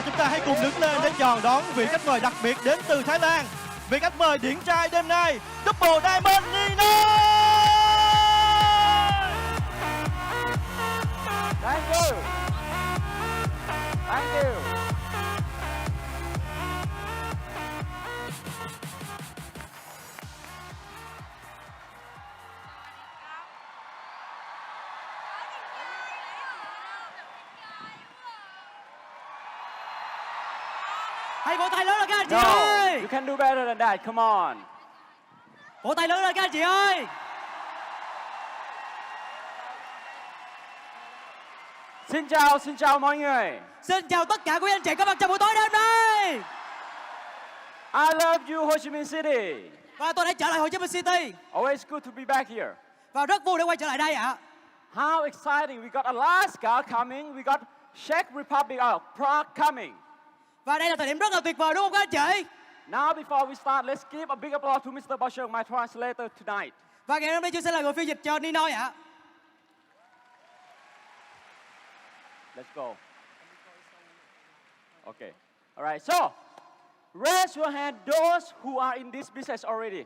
Và chúng ta hãy cùng đứng lên để chào đón vị khách mời đặc biệt đến từ Thái Lan. Vị khách mời điển trai đêm nay, Double Diamond Nino! Better than that. Come on. Vỗ tay lớn lên các anh chị ơi Xin chào, xin chào mọi người. Xin chào tất cả quý anh chị có mặt trong buổi tối đêm nay I love you, Ho Chi Minh City. Và tôi đã trở lại Hồ Chí Minh City Always good to be back here. Và rất vui để quay trở lại đây ạ How exciting. We got Alaska coming. We got Czech Republic, uh, Prague coming. Và đây là thời điểm rất là tuyệt vời đúng không các anh chị Now, before we start, let's give a big applause to Mr. Bashir, my translator tonight. Và ngày hôm nay tôi sẽ là người phiên dịch cho Nino ạ Let's go. Okay. All right. So, raise your hand those who are in this business already.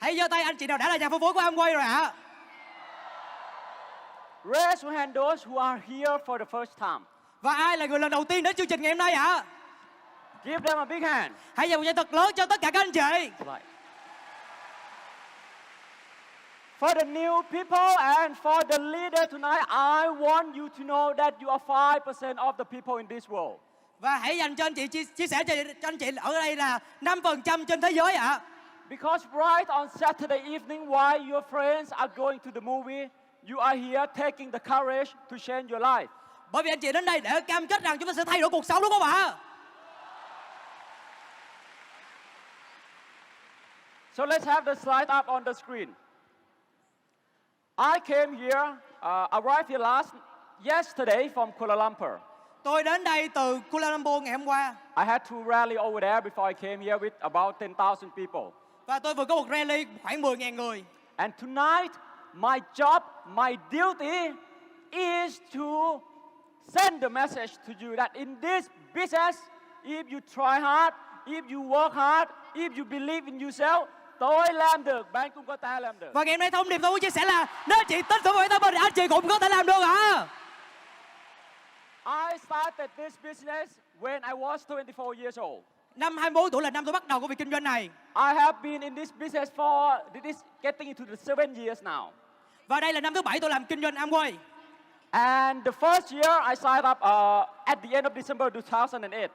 Hãy giơ tay anh chị nào đã là nhà phân phối của Amway rồi ạ Raise your hand those who are here for the first time. Và ai là người lần đầu tiên đến chương trình ngày hôm nay ạ Give them a big hand. Hãy dành một tay thật lớn cho tất cả các anh chị Right. For the new people and for the leader tonight, I want you to know that you are 5% of the people in this world. Và hãy dành cho anh chị chia, chia sẻ cho, cho anh chị ở đây là 5% trên thế giới ạ Because right on Saturday evening, while your friends are going to the movie, you are here taking the courage to change your life. Bởi vì anh chị đến đây để cam kết rằng chúng ta sẽ thay đổi cuộc sống đúng không ạ So let's have the slide up on the screen. I came here, uh, arrived here last yesterday from Kuala Lumpur. Tôi đến đây từ Kuala Lumpur ngày hôm qua I had to rally over there before I came here with about 10,000 people. Và tôi vừa có một rally khoảng 10.000 người And tonight, my job, my duty is to send the message to you that in this business, if you try hard, if you work hard, if you believe in yourself, tôi làm được, bạn cũng có thể làm được. Và ngày hôm nay thông điệp tôi muốn chia sẻ là Nếu chị tin tưởng vào bản thân mình anh chị cũng có thể làm được ạ I started this business when I was 24 years old. Năm 24 tuổi là năm tôi bắt đầu công việc kinh doanh này I have been in this business for this getting into the seven years now. Và đây là năm thứ bảy tôi làm kinh doanh Amway And the first year I signed up uh, at the end of December 2008.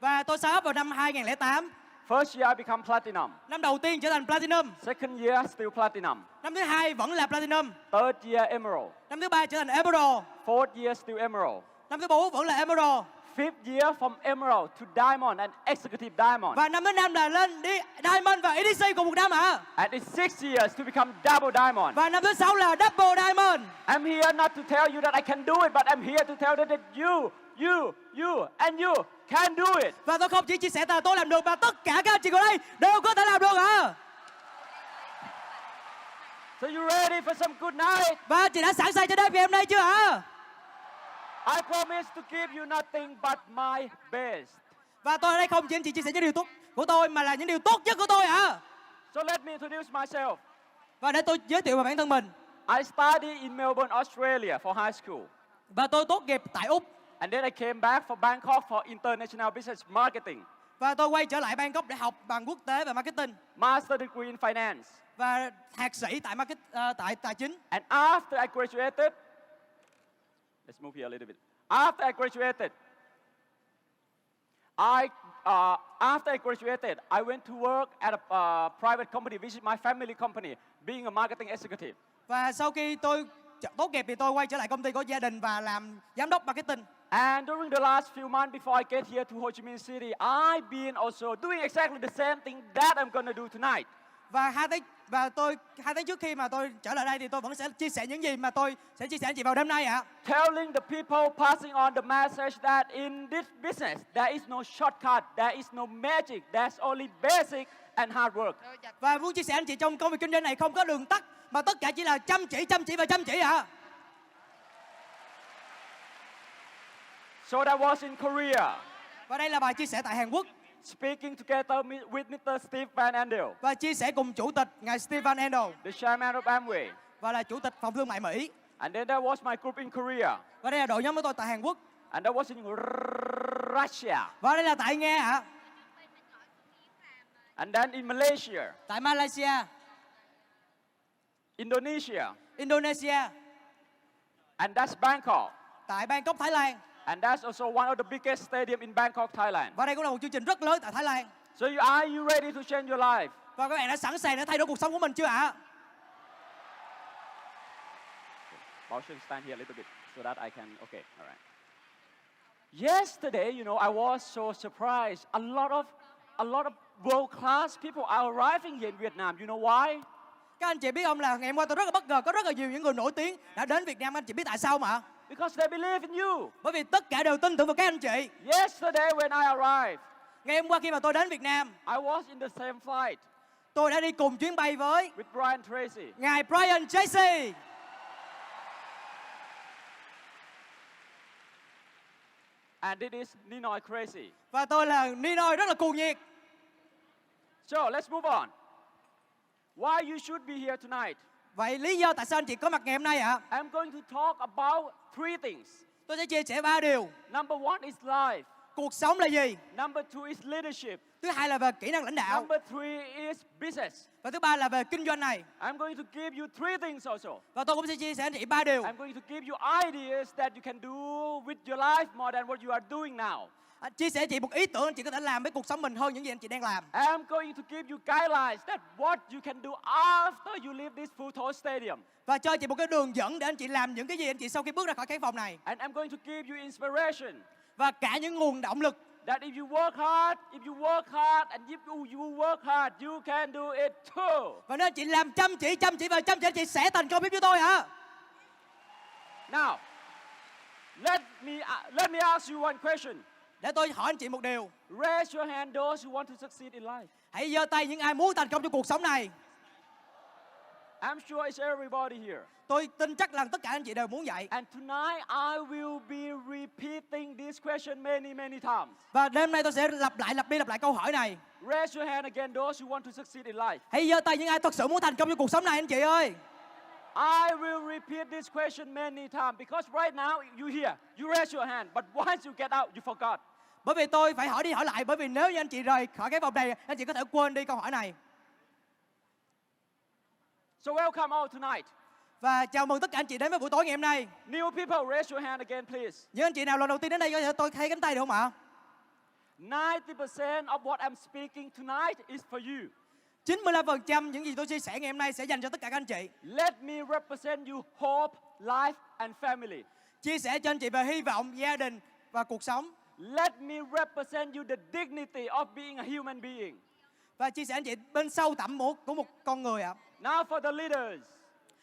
Và tôi sáng up vào năm 2008 First year I become platinum. Năm đầu tiên trở thành Platinum Second year still platinum. Năm thứ hai vẫn là Platinum Third year emerald. Năm thứ ba trở thành Emerald Fourth year still emerald. Năm thứ bốn vẫn là Emerald Fifth year from emerald to diamond and executive diamond. Và năm thứ năm là lên đi Diamond và EDC cùng một năm ạ And it's six years to become double diamond. Và năm thứ sáu là Double Diamond I'm here not to tell you that I can do it, but I'm here to tell you that you, you, you, and you can do it. Và tôi không chỉ chia sẻ là tôi làm được mà tất cả các anh chị ở đây đều có thể làm được ạ So you ready for some good night? Và chị đã sẵn sàng cho đêm ngày hôm nay chưa ạ I promise to give you nothing but my best. Và tôi ở đây không chỉ anh chị chia sẻ những điều tốt của tôi mà là những điều tốt nhất của tôi ạ So let me introduce myself. Và để tôi giới thiệu về bản thân mình I studied in Melbourne, Australia for high school. Và tôi tốt nghiệp tại Úc And then I came back for Bangkok for international business marketing. Và tôi quay trở lại Bangkok để học bằng quốc tế và marketing Master degree in finance. Và thạc sĩ tại market ờ, tại tài chính And after I graduated, let's move here a little bit. After I graduated, I uh, after I graduated, I went to work at a uh, private company, which is my family company, being a marketing executive. Và sau khi tôi tốt nghiệp thì tôi quay trở lại công ty của gia đình và làm giám đốc marketing And during the last few months before I get here to Ho Chi Minh City, I've been also doing exactly the same thing that I'm gonna do tonight. và hai tháng và tôi hai tháng trước khi mà tôi trở lại đây thì tôi vẫn sẽ chia sẻ những gì mà tôi sẽ chia sẻ anh chị vào đêm nay ạ telling the people passing on the message that in this business there is no shortcut, there is no magic, there's only basic and hard work. và muốn chia sẻ anh chị trong công việc kinh doanh này không có đường tắt mà tất cả chỉ là chăm chỉ chăm chỉ và chăm chỉ ạ So that was in Korea. Và đây là bài chia sẻ tại Hàn Quốc speaking together with Mr. Steve Van Andel, và chia sẻ cùng chủ tịch ngài Stephen Handel the chairman of Amway. và là chủ tịch phòng thương mại Mỹ. And then there was my group in Korea. Và đây là đội nhóm của tôi tại Hàn Quốc And that was in Russia. và đây là tại Nga ạ, And then in Malaysia, tại Malaysia, Indonesia, Indonesia, and that's Bangkok. tại Bangkok, Thái Lan. And that's also one of the biggest stadium in Bangkok, Thailand. Và đây cũng là một chương trình rất lớn tại Thái Lan. So you, are you ready to change your life? Và các bạn đã sẵn sàng để thay đổi cuộc sống của mình chưa ạ? Bao should stand here a little bit so that I can, okay, all right. Yesterday, you know, I was so surprised. A lot of, a lot of world-class people are arriving here in Vietnam. You know why? Các anh chị biết không là ngày hôm qua tôi rất là bất ngờ có rất là nhiều những người nổi tiếng đã đến Việt Nam anh chị biết tại sao mà? Because they believe in you. Bởi vì tất cả đều tin tưởng vào các anh chị. Yesterday when I arrived, Ngày hôm qua khi mà tôi đến Việt Nam, I was in the same flight tôi đã đi cùng chuyến bay với with Brian Tracy. ngài Brian Tracy. And it is Ninoy Crazy. Và tôi là Ninoy rất là cuồng nhiệt. So let's move on. Why you should be here tonight? Vậy lý do tại sao anh chị có mặt ngày hôm nay ạ? I'm going to talk about three things. Tôi sẽ chia sẻ ba điều. Number one is life. Cuộc sống là gì? Number two is leadership. Thứ hai là về kỹ năng lãnh đạo. Number three is business. Và thứ ba là về kinh doanh này. I'm going to give you three things also. Và tôi cũng sẽ chia sẻ anh chị ba điều. I'm going to give you ideas that you can do with your life more than what you are doing now. À, Chia sẻ chị một ý tưởng anh chị có thể làm với cuộc sống mình hơn những gì anh chị đang làm. I'm going to give you guidelines that what you can do after you leave this Futo Stadium. Và cho chị một cái đường dẫn để anh chị làm những cái gì anh chị sau khi bước ra khỏi khán phòng này. And I'm going to give you inspiration Và cả những nguồn động lực that if you work hard, if you work hard, and if you, you work hard, you can do it too. Và nếu anh chị làm chăm chỉ, chăm chỉ và chăm chỉ anh chị sẽ thành công biết với tôi hả? Now, let me, uh, let me ask you one question. Để tôi hỏi anh chị một điều. Raise your hand those who want to succeed in life. Hãy giơ tay những ai muốn thành công trong cuộc sống này. I'm sure it's everybody here. Tôi tin chắc rằng tất cả anh chị đều muốn vậy. And tonight I will be repeating this question many, many times. Và đêm nay tôi sẽ lặp lại, lặp đi, lặp lại câu hỏi này. Raise your hand again, those who want to succeed in life. Hãy giơ tay những ai thật sự muốn thành công trong cuộc sống này anh chị ơi. I will repeat this question many times because right now you here, you raise your hand, but once you get out, you forgot. Bởi vì tôi phải hỏi đi hỏi lại bởi vì nếu như anh chị rời khỏi cái vòng này anh chị có thể quên đi câu hỏi này. So welcome all tonight. Và chào mừng tất cả anh chị đến với buổi tối ngày hôm nay. New people, raise your hand again, please. Những anh chị nào lần đầu tiên đến đây có thể tôi thay cánh tay được không ạ? 90% of what I'm speaking tonight is for you. 95% những gì tôi chia sẻ ngày hôm nay sẽ dành cho tất cả các anh chị. Let me represent you hope, life, and family. Chia sẻ cho anh chị về hy vọng, gia đình và cuộc sống. Let me represent you the dignity of being a human being. Và chia sẻ anh chị bên sâu tẩm của của một con người ạ. Now for the leaders.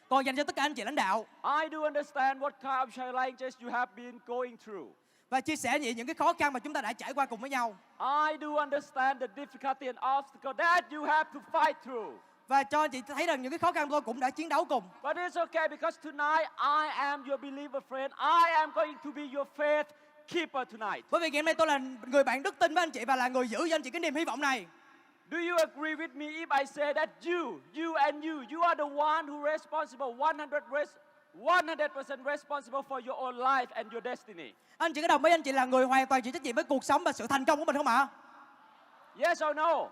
Còn dành cho tất cả anh chị lãnh đạo. I do understand what kind of challenges you have been going through. Và chia sẻ gì những cái khó khăn mà chúng ta đã trải qua cùng với nhau. I do understand the difficulty and obstacle that you have to fight through. Và cho anh chị thấy rằng những cái khó khăn tôi cũng đã chiến đấu cùng. But it's okay because tonight I am your believer friend. I am going to be your faith keeper tonight. Bởi vì ngày hôm nay tôi là người bạn đức tin với anh chị và là người giữ cho anh chị cái niềm hy vọng này. Do you agree with me if I say that you, you and you, you are the one who responsible 100 res, 100% responsible for your own life and your destiny? Anh chị có đồng ý anh chị là người hoàn toàn chịu trách nhiệm với cuộc sống và sự thành công của mình không ạ? Yes or no?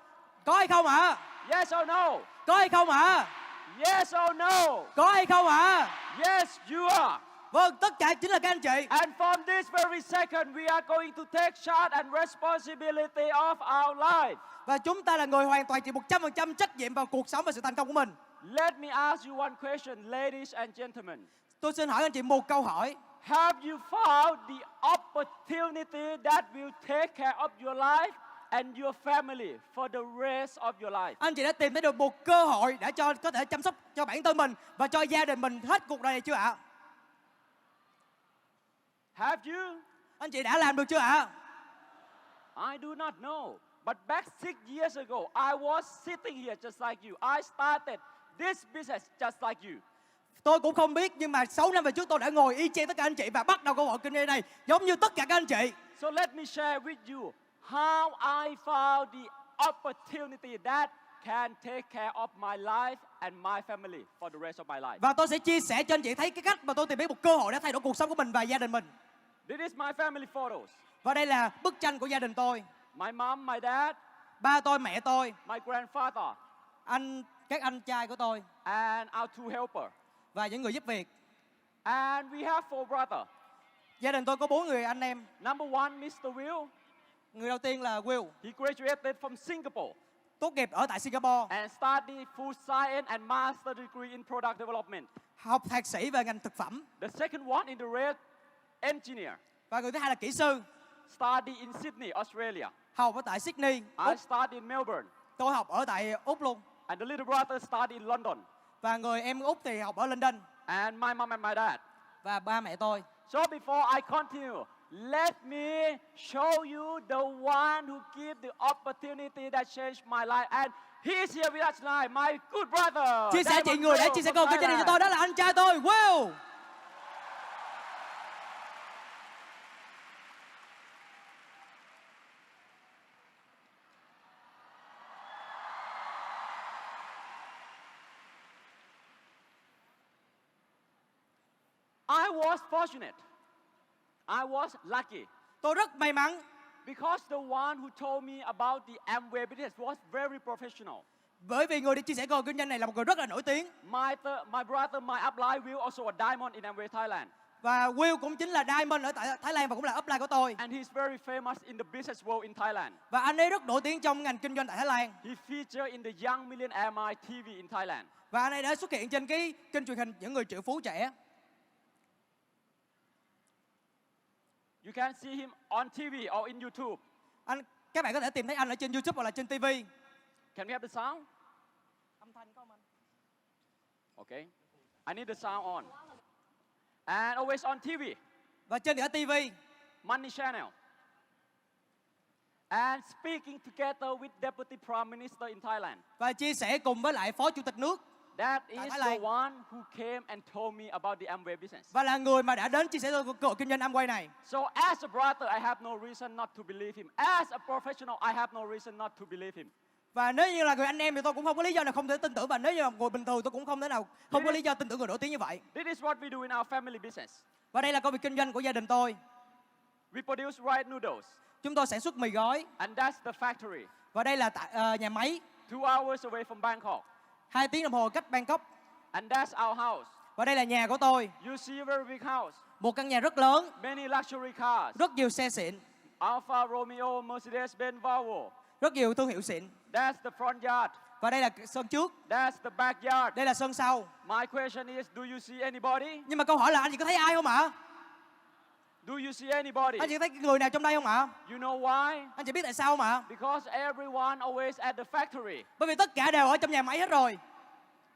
Có hay không ạ? Yes or no? Có hay không ạ? Yes or no? Có hay không ạ? Yes, you are. Vâng, tất cả chính là các anh chị. And from this very second, we are going to take charge and responsibility of our life. Và chúng ta là người hoàn toàn chịu 100% trách nhiệm vào cuộc sống và sự thành công của mình. Let me ask you one question, ladies and gentlemen. Tôi xin hỏi anh chị một câu hỏi. Have you found the opportunity that will take care of your life and your family for the rest of your life? Anh chị đã tìm thấy được một cơ hội để cho có thể chăm sóc cho bản thân mình và cho gia đình mình hết cuộc đời này chưa ạ? Have you? Anh chị đã làm được chưa ạ? I do not know. But back six years ago, I was sitting here just like you. I started this business just like you. Tôi cũng không biết nhưng mà 6 năm về trước tôi đã ngồi y chang tất cả anh chị và bắt đầu câu hỏi kinh doanh này giống như tất cả các anh chị. So let me share with you how I found the opportunity that can take care of my life and my family for the rest of my life. Và tôi sẽ chia sẻ cho anh chị thấy cái cách mà tôi tìm thấy một cơ hội để thay đổi cuộc sống của mình và gia đình mình. This is my family photos. Và đây là bức tranh của gia đình tôi. My mom, my dad, Ba tôi, mẹ tôi, my grandfather, anh các anh trai của tôi and our two helper. và những người giúp việc. And we have four brothers. Gia đình tôi có bốn người anh em. Number one, Mr. Will. Người đầu tiên là Will, He graduated from Singapore tốt nghiệp ở tại Singapore, and studied food science and master degree in product development. học thạc sĩ về ngành thực phẩm. The second one in the red, engineer. Và người thứ hai là kỹ sư, Study in Sydney, Australia. học ở tại Sydney, I studied in Melbourne. Tôi học ở tại Úc luôn. And the little brother studied in London. Và người em Úc thì học ở London. And my mom and my dad. Và ba mẹ tôi. So before I continue, let me show you the one who gave the opportunity that changed my life. And he's here with us tonight, my good brother. Chia sẻ chị người đã chia sẻ kinh doanh cho tôi đó là anh trai tôi, Will. I was fortunate. I was lucky. Tôi rất may mắn Because the one who told me about the Amway business was very professional. bởi vì người đi chia sẻ cơ hội kinh doanh này là một người rất là nổi tiếng My, th- my brother, my upline, will also a diamond in Amway Thailand. và Will cũng chính là Diamond ở tại Thái Lan và cũng là upline của tôi And he's very famous in the business world in Thailand. và anh ấy rất nổi tiếng trong ngành kinh doanh tại Thái Lan He featured in the Young Millionaire My TV in Thailand. và anh ấy đã xuất hiện trên cái kênh truyền hình những người triệu phú trẻ You can see him on TV or in YouTube. anh các bạn có thể tìm thấy anh ở trên YouTube hoặc là trên TV Can we have the sound? âm thanh không anh Okay. I need the sound on. And always on TV, và trên cả TV Money Channel. And speaking together with Deputy Prime Minister in Thailand. và chia sẻ cùng với lại phó chủ tịch nước That is the one who came and told me about the Amway business. và là người mà đã đến chia sẻ tôi cơ hội kinh doanh Amway này So as a brother, I have no reason not to believe him. As a professional, I have no reason not to believe him. và nếu như là người anh em thì tôi cũng không có lý do nào không thể tin tưởng và nếu như là người bình thường tôi cũng không thể nào không có lý do tin tưởng người nổi tiếng như vậy This is what we do in our family business. và đây là công việc kinh doanh của gia đình tôi We produce white noodles, chúng tôi sản xuất mì gói and that's the factory. và đây là tại, ờ, nhà máy Two hours away from Bangkok. Hai tiếng đồng hồ cách Bangkok And that's our house. và đây là nhà của tôi You see a very big house, một căn nhà rất lớn many luxury cars, rất nhiều xe xịn Alfa Romeo, Mercedes-Benz, Volvo. rất nhiều thương hiệu xịn That's the front yard. và đây là sân trước That's the backyard. đây là sân sau My question is, do you see anybody? nhưng mà câu hỏi là anh chị có thấy ai không ạ Do you see anybody? anh chị thấy người nào trong đây không ạ You know why? anh chị biết tại sao không ạ Because everyone always at the factory. bởi vì tất cả đều ở trong nhà máy hết rồi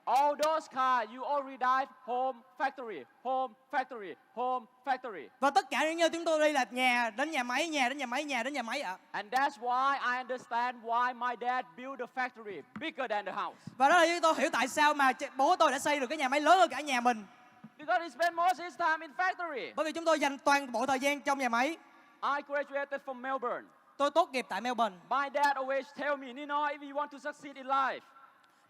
All those cars, you already drive home factory, home factory, home factory. và tất cả những như chúng tôi đây là nhà đến nhà máy nhà đến nhà máy nhà đến nhà máy ạ And that's why I understand why my dad built the factory bigger than the house. và đó là lý tôi hiểu tại sao mà bố tôi đã xây được cái nhà máy lớn hơn cả nhà mình Because he spent most of his time in factory. bởi vì chúng tôi dành toàn bộ thời gian trong nhà máy I graduated from Melbourne. tôi tốt nghiệp tại Melbourne My dad always tell me, Nino, if you want to succeed in life,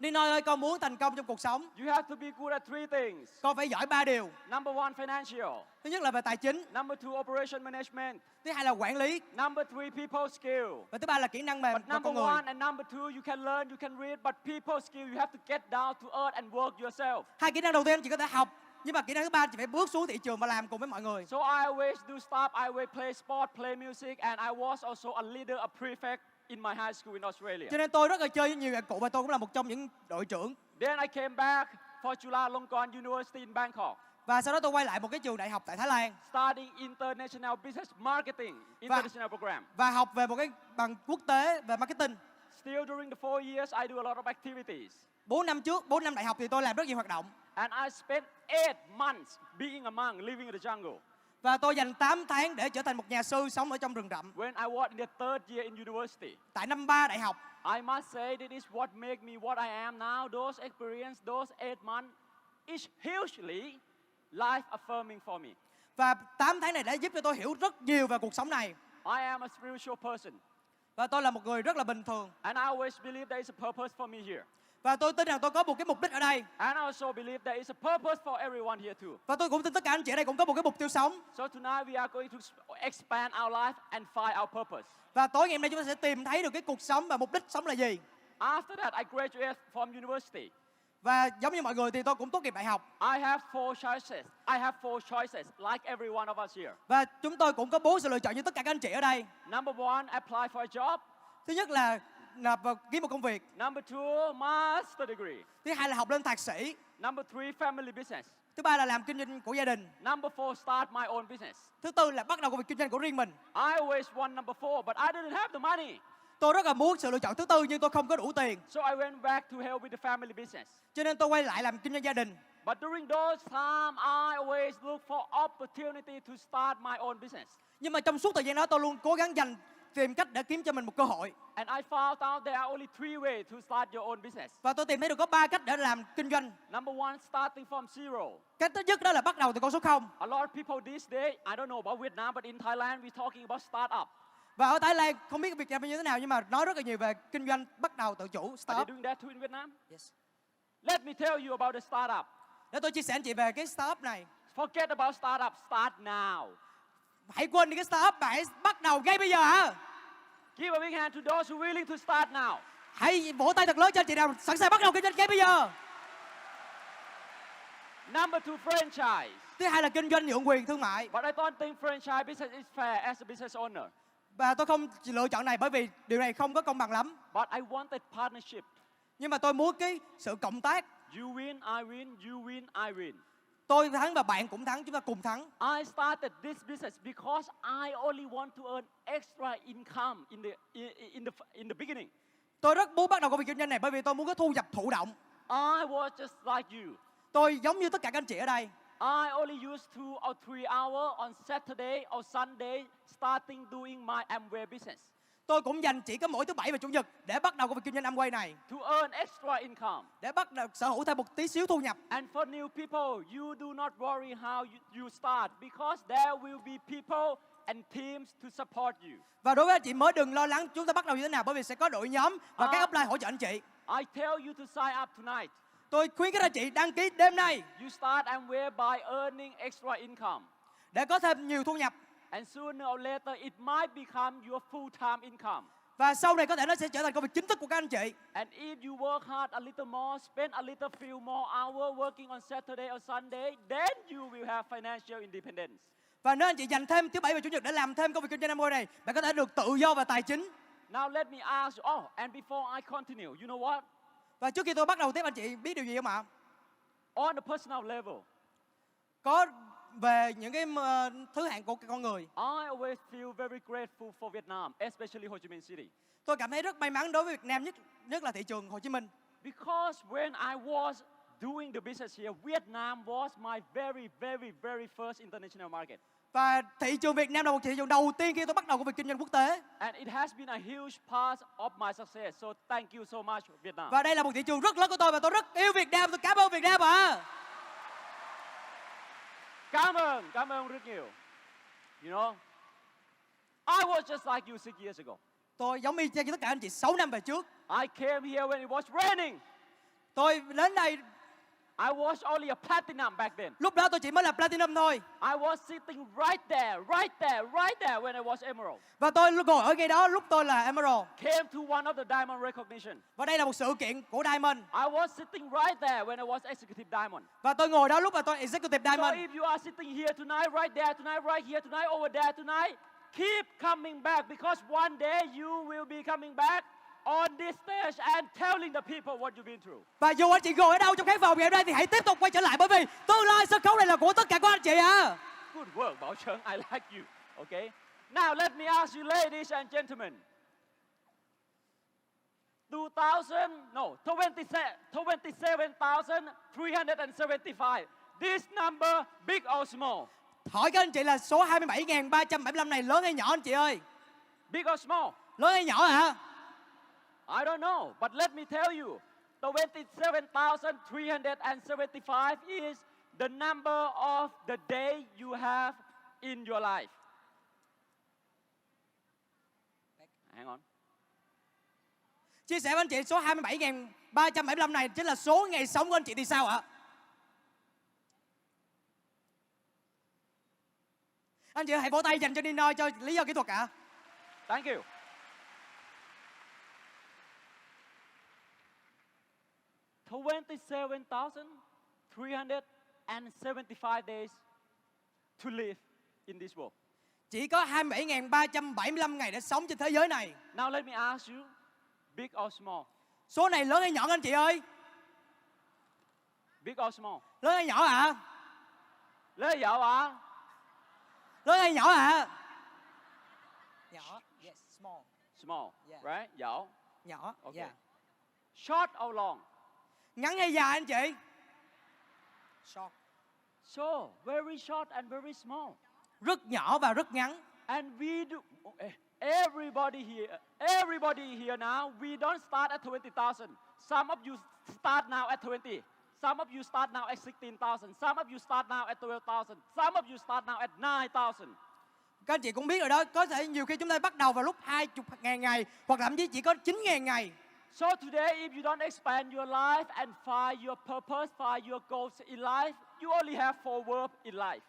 Nino ơi con muốn thành công trong cuộc sống you have to be good at three things. con phải giỏi ba điều Number one, financial. thứ nhất là về tài chính Number two, operation management. thứ hai là quản lý Number three, people skill. và thứ ba là kỹ năng mềm number con người one and number two, you can learn, you can read, but people skill, you have to get down to earth and work yourself. hai kỹ năng đầu tiên chỉ có thể học nhưng mà kỹ năng thứ ba chị phải bước xuống thị trường và làm cùng với mọi người So I always do stuff. I always play sport, play music, and I was also a leader, a prefect in my high school in Australia. cho nên tôi rất là chơi với nhiều nhạc cụ và tôi cũng là một trong những đội trưởng Then I came back for Chulalongkorn University in Bangkok, và sau đó tôi quay lại một cái trường đại học tại Thái Lan studying international business marketing, international program. và học về một cái bằng quốc tế về marketing Still during the four years, I do a lot of activities. 4 năm trước 4 năm đại học thì tôi làm rất nhiều hoạt động And I spent eight months being a monk, living in the jungle. và tôi dành 8 tháng để trở thành một nhà sư sống ở trong rừng rậm When I was in the third year in university, tại năm 3 đại học I must say this is what made me what I am now. Those experience, those eight months, is hugely life affirming for me. và 8 tháng này đã giúp cho tôi hiểu rất nhiều về cuộc sống này I am a spiritual person. và tôi là một người rất là bình thường And I always believe there is a purpose for me here. Và tôi tin rằng tôi có một cái mục đích ở đây And I also believe there is a purpose for everyone here too. và tôi cũng tin tất cả anh chị ở đây cũng có một cái mục tiêu sống So tonight we are going to expand our life and find our purpose. và tối ngày hôm nay chúng ta sẽ tìm thấy được cái cuộc sống và mục đích sống là gì After that, I graduated from university. và giống như mọi người thì tôi cũng tốt nghiệp đại học I have four choices. I have four choices, like every one of us here. và chúng tôi cũng có bốn sự lựa chọn như tất cả các anh chị ở đây Number one, apply for a job. thứ nhất là nộp vào kiếm một công việc Number two, master degree. thứ hai là học lên thạc sĩ Number three, family business. thứ ba là làm kinh doanh của gia đình Number four, start my own business. thứ tư là bắt đầu công việc kinh doanh của riêng mình I always want number four, but I didn't have the money. tôi rất là muốn sự lựa chọn thứ tư nhưng tôi không có đủ tiền So I went back to help with the family business. cho nên tôi quay lại làm kinh doanh gia đình But during those time, I always look for opportunity to start my own business. nhưng mà trong suốt thời gian đó tôi luôn cố gắng dành tìm cách để kiếm cho mình một cơ hội And I found out there are only three ways to start your own business. và tôi tìm thấy được có ba cách để làm kinh doanh Number one, starting from zero. cách thứ nhất đó là bắt đầu từ con số 0 A lot of people these days, I don't know about Vietnam, but in Thailand, we're talking about startup. và ở Thái Lan không biết Việt Nam như thế nào nhưng mà nói rất là nhiều về kinh doanh bắt đầu tự chủ Are they startup doing that too in Vietnam? yes. Let me tell you about the startup. để tôi chia sẻ anh chị về cái startup này Forget about startup, start now. Hãy quên đi cái startup mà hãy bắt đầu ngay bây giờ hả Give a big hand to those who willing to start now. hãy vỗ tay thật lớn cho chị nào sẵn sàng bắt đầu kinh doanh ngay bây giờ Number two, franchise. thứ hai là kinh doanh nhượng quyền thương mại But I don't think franchise business is fair as a business owner. và tôi không lựa chọn này bởi vì điều này không có công bằng lắm But I wanted partnership. nhưng mà tôi muốn cái sự cộng tác You win, I win, you win, I win. Tôi thắng và bạn cũng thắng chúng ta cùng thắng I started this business because I only want to earn extra income in the in, the in the beginning. tôi rất muốn bắt đầu công việc kinh doanh này bởi vì tôi muốn có thu nhập thụ động I was just like you. tôi giống như tất cả các anh chị ở đây I only use two or three hours on Saturday or Sunday starting doing my Amway business tôi cũng dành chỉ có mỗi thứ bảy và chủ nhật để bắt đầu công việc kinh doanh Amway này to earn extra income. để bắt đầu sở hữu thêm một tí xíu thu nhập And for new people, you do not worry how you, you start because there will be people and teams to support you. và đối với anh chị mới đừng lo lắng chúng ta bắt đầu như thế nào bởi vì sẽ có đội nhóm và À. các upline hỗ trợ anh chị I tell you to sign up tonight. tôi khuyến khích anh chị đăng ký đêm nay You start Amway by earning extra income. để có thêm nhiều thu nhập And sooner or later, it might become your full-time income. và sau này có thể nó sẽ trở thành công việc chính thức của các anh chị And if you work hard a little more, spend a little few more hours working on Saturday or Sunday, then you will have financial independence. và nếu anh chị dành thêm thứ bảy và chủ nhật để làm thêm công việc kinh doanh Amway này bạn có thể được tự do và tài chính Now let me ask you, oh, and before I continue, you know what? và trước khi tôi bắt đầu tiếp anh chị biết điều gì không ạ On the personal level, có về những cái ờ, thứ hạng của con người I always feel very grateful for Vietnam, especially Ho Chi Minh City. tôi cảm thấy rất may mắn đối với Việt Nam nhất nhất là thị trường Hồ Chí Minh Because when I was doing the business here, Vietnam was my very, very, very first international market. và thị trường Việt Nam là một thị trường đầu tiên khi tôi bắt đầu công việc kinh doanh quốc tế And it has been a huge part of my success. So thank you so much, Vietnam. và đây là một thị trường rất lớn của tôi và tôi rất yêu Việt Nam tôi cảm ơn Việt Nam ạ Cảm ơn, cảm ơn rất nhiều. You know, I was just like you six years ago. tôi giống y chang như tất cả anh chị 6 năm về trước I came here when it was raining. tôi đến đây I was only a platinum back then. lúc đó tôi chỉ mới là platinum thôi I was sitting right there, right there, right there when I was emerald. và tôi ngồi ở ngay đó lúc tôi là emerald Came to one of the diamond recognition. và đây là một sự kiện của Diamond I was sitting right there when I was executive diamond. và tôi ngồi đó lúc mà tôi executive diamond. So if you are sitting here tonight, right there tonight, right here tonight, over there tonight, keep coming back because one day you will be coming back on this stage and telling the people what you've been through. và dù anh chị ngồi ở đâu trong khán phòng ngày hôm nay thì hãy tiếp tục quay trở lại bởi vì tương lai sân khấu này là của tất cả các anh chị à Good work, Bảo Cheng. I like you. Okay. Now let me ask you, ladies and gentlemen. 2000, no, 27,375. This number, big or small? hỏi các anh chị là số 27.375 này lớn hay nhỏ anh chị ơi Big or small? lớn hay nhỏ hả I don't know, but let me tell you, 27,375 is the number of the day you have in your life. Hang on. Chia sẻ với anh chị số 27.375 này chính là số ngày sống của anh chị thì sao ạ? Anh chị hãy vỗ tay dành cho Nino cho lý do kỹ thuật ạ. Thank you. Twenty-seven thousand three hundred and seventy-five days to live in this world. Chỉ có 27.375 ngày để sống trên thế giới này. Now let me ask you, big or small? Số này lớn hay nhỏ anh chị ơi? Big or small? Lớn hay nhỏ ạ? Lớn dạo à? Lớn hay nhỏ ạ? Nhỏ. Yes, small. Small, Yeah. right? Dạo. Nhỏ. Okay. Dạ. Short or long? Ngắn hay dài anh chị? Short. So, very short and very small. Rất nhỏ và rất ngắn. And we do, eh, everybody here, everybody here now, we don't start at 20,000. Some of you start now at 20. Some of you start now at 16,000. Some of you start now at 12,000. Some of you start now at 9,000. Các anh chị cũng biết rồi đó, có thể nhiều khi chúng ta bắt đầu vào lúc 20 ngàn ngày hoặc thậm chí chỉ có 9 ngàn ngày. So today, if you don't expand your life and find your purpose, find your goals in life, you only have four words in life.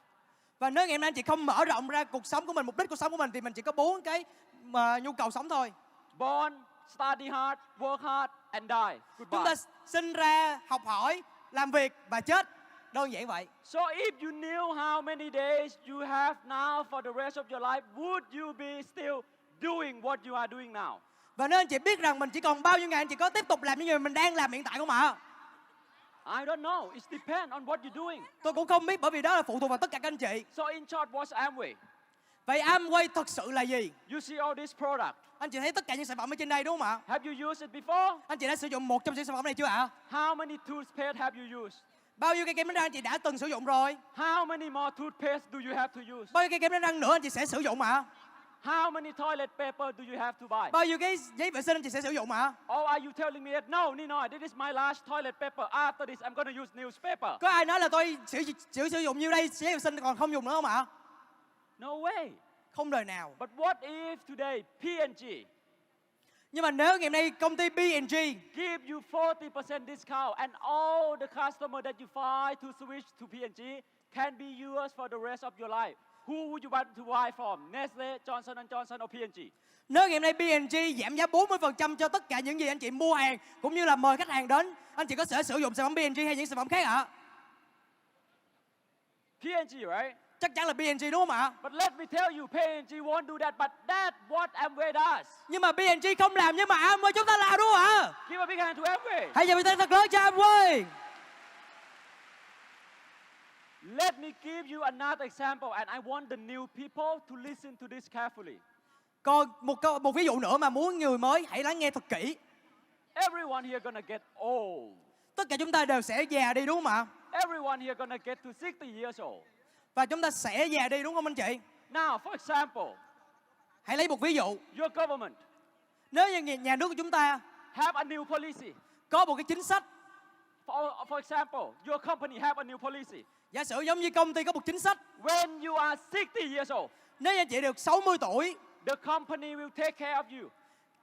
Và nếu ngày hôm nay chị không mở rộng ra cuộc sống của mình, mục đích cuộc sống của mình thì mình chỉ có bốn cái mà nhu cầu sống thôi. Born, study hard, work hard, and die. Chúng Goodbye. ta sinh ra, học hỏi, làm việc và chết. Đơn giản vậy. So if you knew how many days you have now for the rest of your life, would you be still doing what you are doing now? Và nếu anh chị biết rằng mình chỉ còn bao nhiêu ngày anh chị có tiếp tục làm những gì mình đang làm hiện tại không ạ? I don't know. It depends on what you're doing. Tôi cũng không biết bởi vì đó là phụ thuộc vào tất cả các anh chị. So in short, what's Amway? Vậy Amway thật sự là gì? You see all this product. Anh chị thấy tất cả những sản phẩm ở trên đây đúng không ạ? Have you used it before? Anh chị đã sử dụng một trong những sản phẩm này chưa ạ? How many toothpaste have you used? Bao nhiêu cây kem đánh răng anh chị đã từng sử dụng rồi? How many more toothpaste do you have to use? Bao nhiêu cây kem đánh răng nữa anh chị sẽ sử dụng ạ? How many toilet paper do you have to buy? Bao nhiêu cái giấy vệ sinh anh chị sẽ sử dụng ạ? Or are you telling me that no, Nino, this is my last toilet paper. After this, I'm going to use newspaper. Có ai nói là tôi sử, sử, sử dụng nhiêu đây giấy vệ sinh còn không dùng nữa không ạ? No way. Không đời nào. But what if today P&G Nhưng mà nếu ngày hôm nay công ty B&G give you 40% discount and all the customer that you find to switch to P&G can be yours for the rest of your life. Who would you want to buy from? Nestle, Johnson Johnson or P&G? Nếu ngày hôm nay B&G giảm giá 40% cho tất cả những gì anh chị mua hàng cũng như là mời khách hàng đến, anh chị có sẽ sử dụng sản phẩm B&G hay những sản phẩm khác ạ? P&G, right? Chắc chắn là B&G đúng không ạ? But let me tell you, P&G won't do that, but that's what Amway does. Nhưng mà B&G không làm nhưng mà Amway chúng ta làm đúng không ạ? Give a big hand to Amway. Hãy dành một tay thật lớn cho Amway. Let me give you another example, and I want the new people to listen to this carefully. Còn một câu một ví dụ nữa mà muốn người mới hãy lắng nghe thật kỹ. Everyone here gonna get old. Tất cả chúng ta đều sẽ già đi đúng không ạ? Everyone here gonna get to 60 years old. Và chúng ta sẽ già đi đúng không anh chị? Now, for example, Hãy lấy một ví dụ. your government Nếu như nhà- nhà nước của chúng ta have a new policy. có một cái chính sách, For, for example, your company have a new policy. Giả sử giống như công ty có một chính sách, When you are 60 years old, nếu anh chị được 60 tuổi the company will take care of you.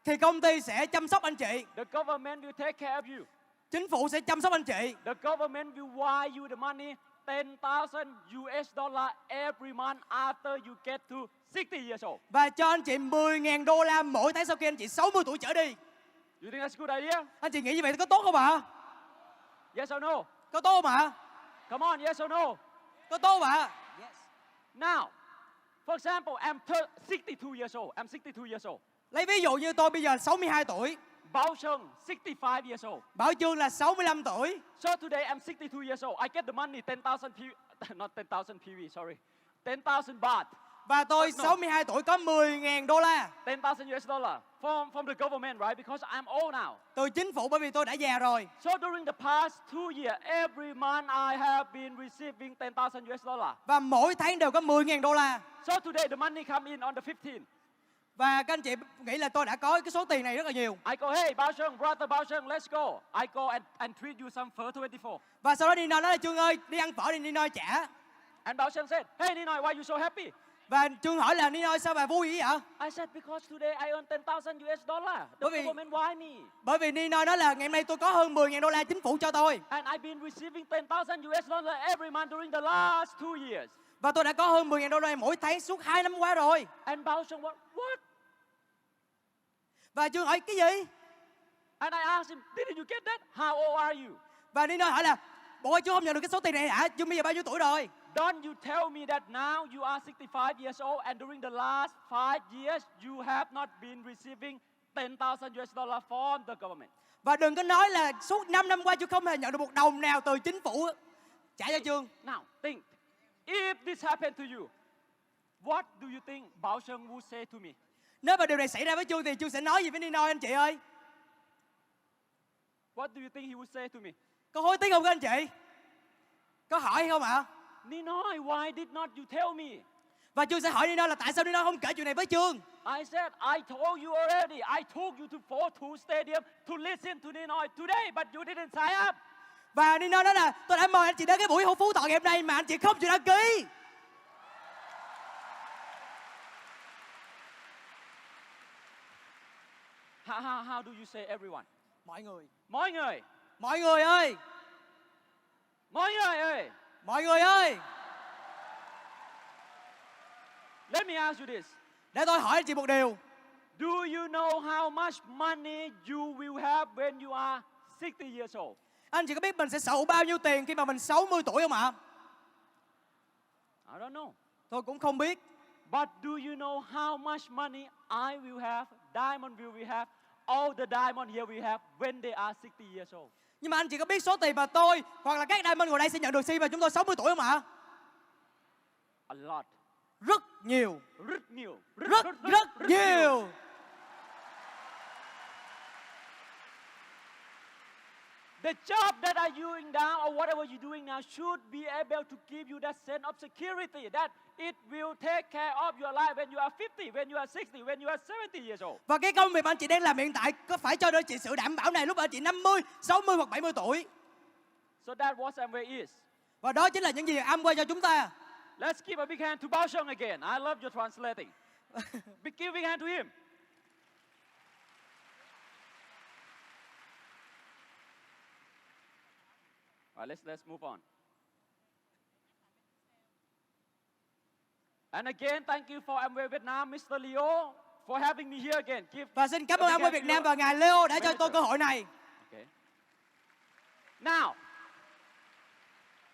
thì công ty sẽ chăm sóc anh chị, The government will take care of you. chính phủ sẽ chăm sóc anh chị The government will wire you the money 10,000 US dollar every month after you get to 60 years old. và cho anh chị 10.000 đô la mỗi tháng sau khi anh chị 60 tuổi trở đi. You think that's a good idea? Anh chị nghĩ như vậy có tốt không ạ? Yes or no? Có tốt không ạ? Come on, yes or no? Có tốt ạ? Yes. Now, for example, I'm thir- 62 years old. I'm 62 years old. Lấy ví dụ như tôi bây giờ 62 tuổi, Bao Chung, 65 years old. Bảo Trương là 65 tuổi. So today I'm 62 years old. I get the money 10,000 PV, not 10,000 PV, sorry. 10,000 baht, Và tôi No. 62 tuổi có 10.000 đô la 10,000 US dollar from, from the government, right? Because I'm old now. từ chính phủ bởi vì tôi đã già rồi. So during the past two years, every month I have been receiving 10,000 US dollar. Và mỗi tháng đều có 10.000 đô la. So today the money come in on the 15th. Và các anh chị nghĩ là tôi đã có cái số tiền này rất là nhiều. I go, hey, Bao Chung, brother Bao Chung, let's go. I go and, and treat you some phở 24. Và sau đó Nino nói là Trương ơi đi ăn phở đi Nino trả. And Bao Chung said, hey, Ninoy, why you so happy? Và Trương hỏi là Nino ơi, sao bà vui vậy? I said, because today I earn 10,000 US dollar. The Bởi vì- government why me? Bởi vì Nino nói là ngày hôm nay tôi có hơn 10.000 đô la chính phủ cho tôi. And I've been receiving 10,000 US dollar every month during the last two years. Và tôi đã có hơn 10.000 đô la mỗi tháng suốt 2 năm qua rồi. And Bao Sheng, what? What? Và Trương hỏi cái gì? And I asked him, didn't you get that? How old are you? Và Nino hỏi là Bộ ơi chú không nhận được cái số tiền này hả? Chú bây giờ bao nhiêu tuổi rồi? Don't you tell me that now you are 65 years old and during the last five years you have not been receiving 10,000 US dollar from the government. Và đừng có nói là suốt 5 năm qua chú không hề nhận được một đồng nào từ chính phủ trả cho Trương. Now, think. If this happened to you, what do you think Bao Sheng would say to me? Nếu mà điều này xảy ra với Trương thì Trương sẽ nói gì với Nino anh chị ơi? What do you think he would say to me? Có hối tiếc không các anh chị? Có hỏi không ạ? Ninoy, why did not you tell me? Và Trương sẽ hỏi Nino là tại sao Nino không kể chuyện này với Trương? I said, I told you already. I told you to to stadium to listen to Ninoy today, but you didn't sign up. Và Nino nói là tôi đã mời anh chị đến cái buổi hôn phú thọ ngày hôm nay mà anh chị không chịu đăng ký. How, how, how do you say everyone? Mọi người. Mọi người, Mọi người ơi! mọi người ơi. Mọi người ơi! Let me ask you this. Để tôi hỏi chị một điều. Do you know how much money you will have when you are 60 years old? Anh chị có biết mình sẽ hữu bao nhiêu tiền khi mà mình 60 tuổi không ạ? I don't know. Tôi cũng không biết. But do you know how much money I will have, Diamond will we have, all the diamond here we have when they are 60 years old? Nhưng mà anh chị có biết số tiền mà tôi hoặc là các diamond ngồi đây sẽ nhận được khi mà chúng tôi 60 tuổi không ạ? A lot. Rất nhiều. Rất nhiều. Rất rất nhiều. The job that are doing now or whatever you're doing now should be able to give you that sense of security that it will take care of your life when you are 50, when you are 60, when you are 70 years old. Và cái công việc mà anh chị đang làm hiện tại có phải cho đôi chị sự đảm bảo này lúc anh chị 50, 60 hoặc 70 tuổi. So that what Amway is. Và đó chính là những gì Amway cho chúng ta. Let's give a big hand to Bao Sheng again. I love your translating. big give a big hand to him. Right, let's let's move on. And again, thank you for Amway Vietnam, Mr. Leo, for having me here again. Give Và xin cảm ơn Amway Việt Nam và ngài Leo đã cho tôi cơ hội này. Okay. Now,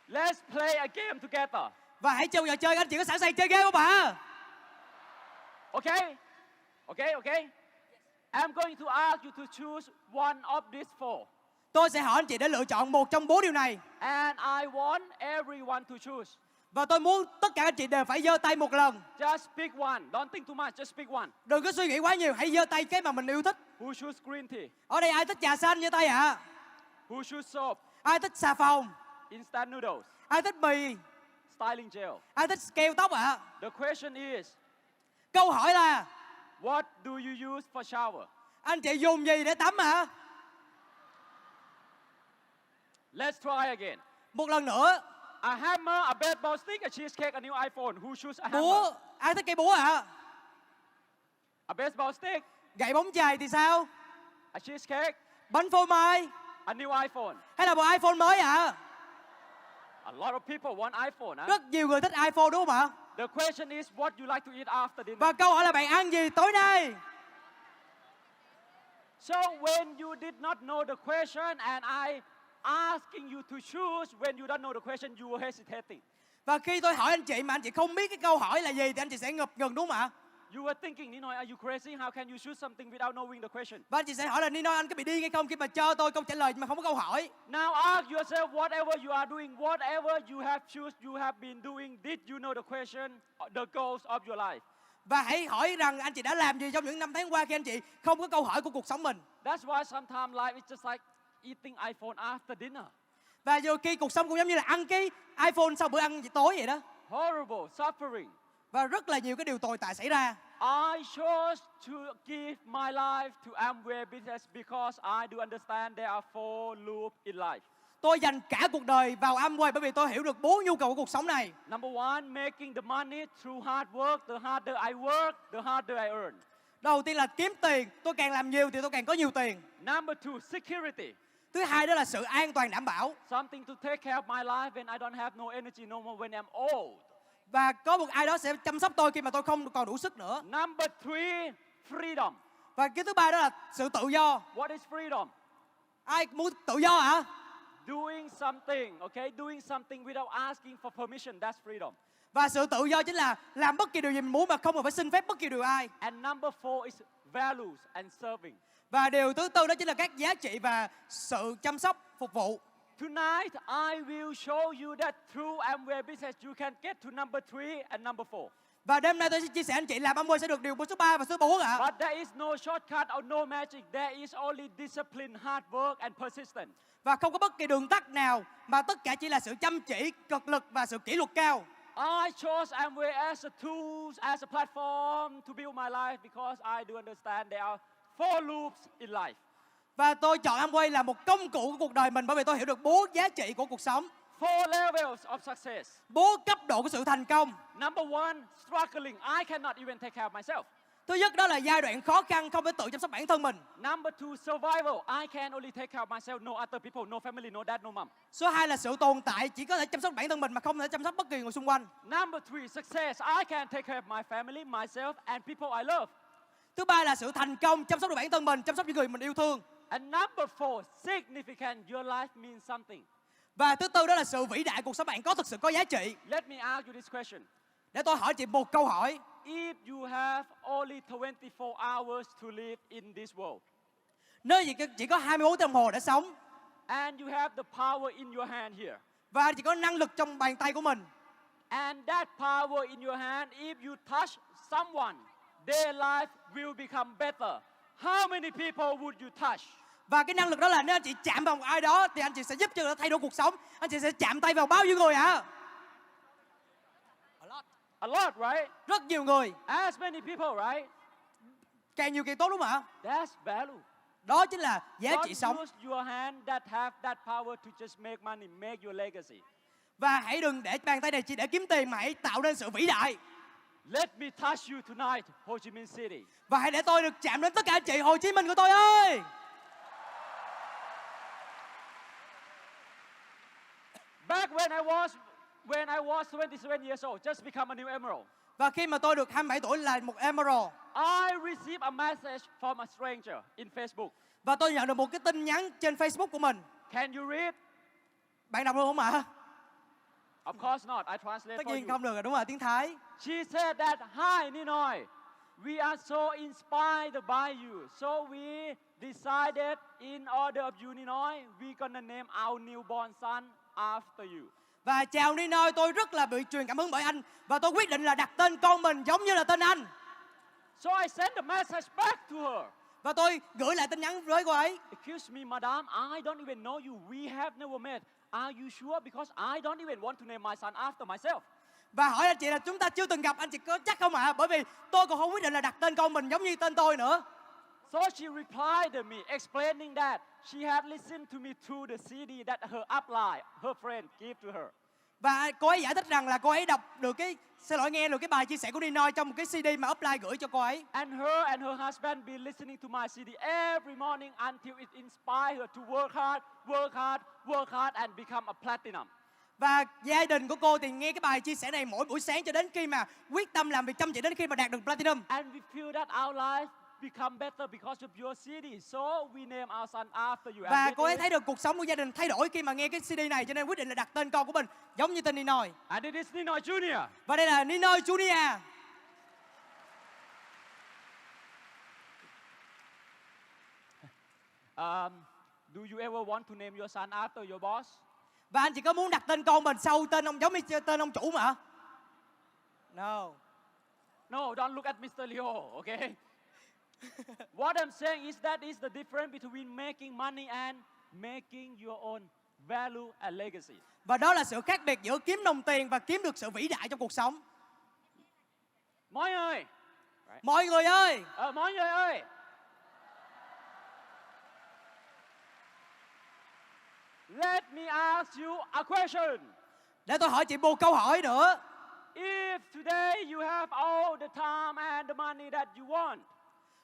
let's play a game together. Và hãy chơi trò chơi anh chị có sẵn sàng chơi game không ạ? Okay? Okay, okay? I'm going to ask you to choose one of these four. Tôi sẽ hỏi anh chị để lựa chọn một trong bốn điều này. And I want everyone to choose. Và tôi muốn tất cả anh chị đều phải giơ tay một lần. Just pick one. Don't think too much. Just pick one. Đừng có suy nghĩ quá nhiều, hãy giơ tay cái mà mình yêu thích. Who choose green tea? Ở đây ai thích trà xanh giơ tay ạ? Who choose soap? Ai thích xà phòng? Instant noodles? Ai thích mì? Styling gel? Ai thích keo tóc ạ? The question is, Câu hỏi là what do you use for shower? anh chị dùng gì để tắm hả? Let's try again. Một lần nữa, A hammer, a baseball stick, a cheesecake, a new iPhone. Who choose a hammer? búa, ai thích cây búa ạ? A baseball stick, Gậy bóng chày thì sao? a cheesecake, Bánh phô mai a new iPhone. hay là một iPhone mới ạ? A lot of people want iPhone. Huh? Rất nhiều người thích iPhone đúng không ạ? The question is what you like to eat after dinner. Và câu hỏi là bạn ăn gì tối nay? so when you did not know the question and I asking you to choose, when you don't know the question, you were hesitating. Và khi tôi hỏi anh chị mà anh chị không biết cái câu hỏi là gì thì anh chị sẽ ngập ngừng đúng không ạ? You were thinking, Ninoy, are you crazy? How can you choose something without knowing the question? Và anh chị sẽ hỏi là Nino anh có bị điên hay không khi mà cho tôi câu trả lời mà không có câu hỏi. Now ask yourself, whatever you are doing, whatever you have choose, you have been doing, did you know the question, uh, the goals of your life? Và hãy hỏi rằng anh chị đã làm gì trong những năm tháng qua khi anh chị không có câu hỏi của cuộc sống mình. That's why sometimes life is just like eating iPhone after dinner. Và nhiều khi cuộc sống cũng giống như là ăn cái iPhone sau bữa ăn tối vậy đó. Horrible, suffering. Và rất là nhiều cái điều tồi tệ xảy ra. I chose to give my life to Amway business because I do understand there are four loops in life. Tôi dành cả cuộc đời vào Amway bởi vì tôi hiểu được bốn nhu cầu của cuộc sống này. Number one, making the money through hard work. The harder I work, the harder I earn. Đầu tiên là kiếm tiền, tôi càng làm nhiều thì tôi càng có nhiều tiền. Number two, security. Thứ hai đó là sự an toàn đảm bảo. Something to take care of my life when I don't have no energy no more when I'm old. Và có một ai đó sẽ chăm sóc tôi khi mà tôi không còn đủ sức nữa. Number three, freedom. Và cái thứ ba đó là sự tự do. What is freedom? Ai muốn tự do hả? Doing something, okay? Doing something without asking for permission, that's freedom. Và sự tự do chính là làm bất kỳ điều gì mình muốn mà không cần phải xin phép bất kỳ điều ai. And number four is values and serving. Và điều thứ tư đó chính là các giá trị và sự chăm sóc, phục vụ. Tonight, I will show you that through Amway business, you can get to number three and number four. Và đêm nay tôi sẽ chia sẻ anh chị làm Amway sẽ được điều số 3 và số 4 ạ. But there is no shortcut or no magic. There is only discipline, hard work, and persistence. Và không có bất kỳ đường tắt nào mà tất cả chỉ là sự chăm chỉ, cực lực và sự kỷ luật cao. I chose Amway as a tool, as a platform to build my life because I do understand there are four loops in life. Và tôi chọn Amway là một công cụ của cuộc đời mình bởi vì tôi hiểu được bốn giá trị của cuộc sống, Four levels of success. bốn cấp độ của sự thành công. Number one, struggling. I cannot even take care of myself. Thứ nhất đó là giai đoạn khó khăn không thể tự chăm sóc bản thân mình. Number two, survival. I can only take care of myself, no other people, no family, no dad, no mom. Số 2 là sự tồn tại chỉ có thể chăm sóc bản thân mình mà không thể chăm sóc bất kỳ người xung quanh. Number three, success. I can take care of my family, myself, and people I love. Thứ ba là sự thành công, chăm sóc được bản thân mình, chăm sóc những người mình yêu thương. And number four, significant. Your life means something. Và thứ tư đó là sự vĩ đại cuộc sống bạn có thực sự có giá trị. Let me ask you this question. Để tôi hỏi chị một câu hỏi. If you have only 24 hours to live in this world, Nếu chị chỉ có 24 tiếng đồng hồ để sống and you have the power in your hand here, và chỉ có năng lực trong bàn tay của mình and that power in your hand, if you touch someone, their life will become better. How many people would you touch? và cái năng lực đó là nếu anh chị chạm vào một ai đó thì anh chị sẽ giúp cho người thay đổi cuộc sống. Anh chị sẽ chạm tay vào bao nhiêu người hả? A lot. A lot, right? Rất nhiều người. As many people, right? Càng nhiều càng tốt đúng không ạ? That's value. Đó chính là giá trị sống. use your hand that have that power to just make money, make your legacy. Và hãy đừng để bàn tay này chỉ để kiếm tiền mà hãy tạo nên sự vĩ đại. Let me touch you tonight, Ho Chi Minh City. Và hãy để tôi được chạm đến tất cả chị Hồ Chí Minh của tôi ơi. Back when I was when I was 27 years old, just become a new emerald. Và khi mà tôi được 27 tuổi là một Emerald I received a message from a stranger in Facebook. và tôi nhận được một cái tin nhắn trên Facebook của mình. Can you read? Bạn đọc được không ạ? Of course not. I translate Tất for nhiên you. không được rồi đúng rồi tiếng Thái. She said that, Hi, Ninoy. We are so inspired by you. So we decided in order of you, Ninoy, we're gonna name our newborn son after you. Và chào Nino, tôi rất là bị truyền cảm hứng bởi anh và tôi quyết định là đặt tên con mình giống như là tên anh. So I sent a message back to her. Và tôi gửi lại tin nhắn với cô ấy. Excuse me, madam, I don't even know you. We have never met. Are you sure? Because I don't even want to name my son after myself. Và hỏi anh chị là chúng ta chưa từng gặp, anh chị có chắc không ạ? Bởi vì tôi còn không quyết định là đặt tên con mình giống như tên tôi nữa. So she replied to me, explaining that she had listened to me through the CD that her upline, her friend, gave to her. Và cô ấy giải thích rằng là cô ấy đọc được cái xin lỗi nghe được cái bài chia sẻ của Nino trong một cái CD mà upline gửi cho cô ấy. And her and her husband been listening to my CD every morning until it inspired her to work hard, work hard, work hard and become a platinum. Và gia đình của cô thì nghe cái bài chia sẻ này mỗi buổi sáng cho đến khi mà quyết tâm làm việc chăm chỉ đến khi mà đạt được platinum. And we feel that our life become better because of your CD. So we name our son after you. And Và cô ấy thấy được cuộc sống của gia đình thay đổi khi mà nghe cái CD này cho nên quyết định là đặt tên con của mình giống như tên Nino. And it is Nino Jr. Và đây là Nino Junior. Um, do you ever want to name your son after your boss? Và anh chỉ có muốn đặt tên con mình sau tên ông giống như tên ông chủ mà. No. No, don't look at Mr. Leo, okay? what I'm saying is that is the difference between making money and making your own value and legacy. Và đó là sự khác biệt giữa kiếm đồng tiền và kiếm được sự vĩ đại trong cuộc sống. Mọi người, Mọi người ơi, ờ, mọi người ơi. Let me ask you a question. Để tôi hỏi chị một câu hỏi nữa. If today you have all the time and the money that you want,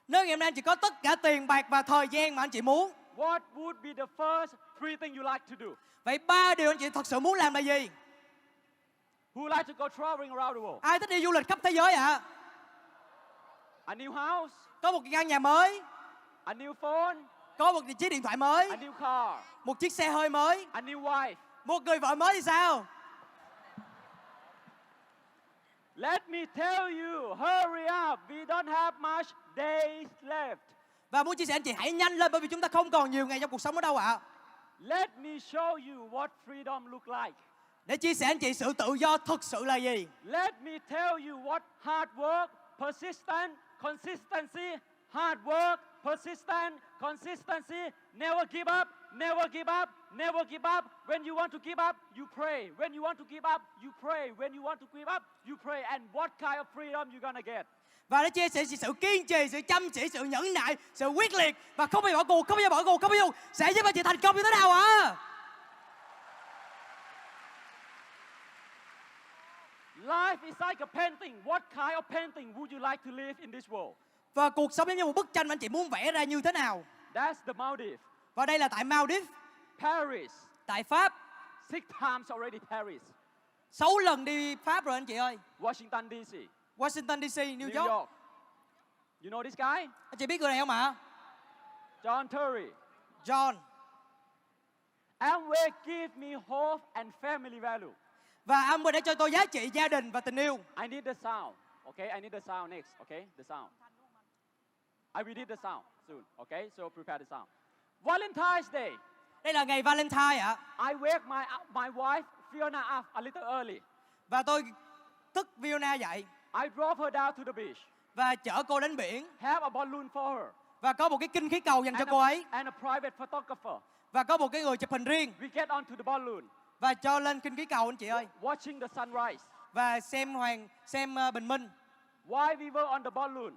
Nếu ngày hôm nay anh chị có tất cả tiền bạc và thời gian mà anh chị muốn, what would be the first three things you like to do? vậy ba điều anh chị thật sự muốn làm là gì? Who like to go traveling around the world? Ai thích đi du lịch khắp thế giới ạ? A new house, Có một căn nhà mới, a new phone, có một chiếc điện thoại mới, a new car, một chiếc xe hơi mới, a new wife. một người vợ mới thì sao? Let me tell you, hurry up. We don't have much days left. Và muốn chia sẻ anh chị hãy nhanh lên bởi vì chúng ta không còn nhiều ngày trong cuộc sống ở đâu ạ. Let me show you what freedom look like. Để chia sẻ anh chị sự tự do thực sự là gì? Let me tell you what hard work, persistent, consistency, hard work, persistent, consistency, never give up, never give up, never give up. When you want to give up, you pray. When you want to give up, you pray. When you want to give up, you pray. And what kind of freedom you gonna get? Và để chia sẻ sự kiên trì, sự chăm chỉ, sự nhẫn nại, sự quyết liệt và không bao giờ bỏ cuộc, không bao giờ bỏ cuộc, không bao giờ sẽ giúp anh chị thành công như thế nào ạ? Life is like a painting. What kind of painting would you like to live in this world? Và cuộc sống giống như một bức tranh mà anh chị muốn vẽ ra như thế nào? That's the Maldives. Và đây là tại Maldives, Paris. tại Pháp. Six times already Paris. Sáu lần đi Pháp rồi anh chị ơi. Washington DC. Washington DC, New, New York. York. You know this guy? Anh chị biết người này không ạ? John Terry. John. Amway give me hope and family value. Và Amway đã cho tôi giá trị gia đình và tình yêu. I need the sound. Okay, I need the sound next. Okay, the sound. I will need the sound soon. Okay, so prepare the sound. Valentine's Day. Đây là ngày Valentine ạ. I wake my my wife Fiona up a little early. Và tôi thức Fiona dậy I drove her down to the beach. và chở cô đến biển Have a balloon for her. và có một cái kinh khí cầu dành cho And cô a, ấy and a private photographer. và có một cái người chụp hình riêng We get onto the balloon, và cho lên kinh khí cầu anh chị ơi watching the sunrise. và xem hoàng xem ờ, bình minh While we were on the balloon,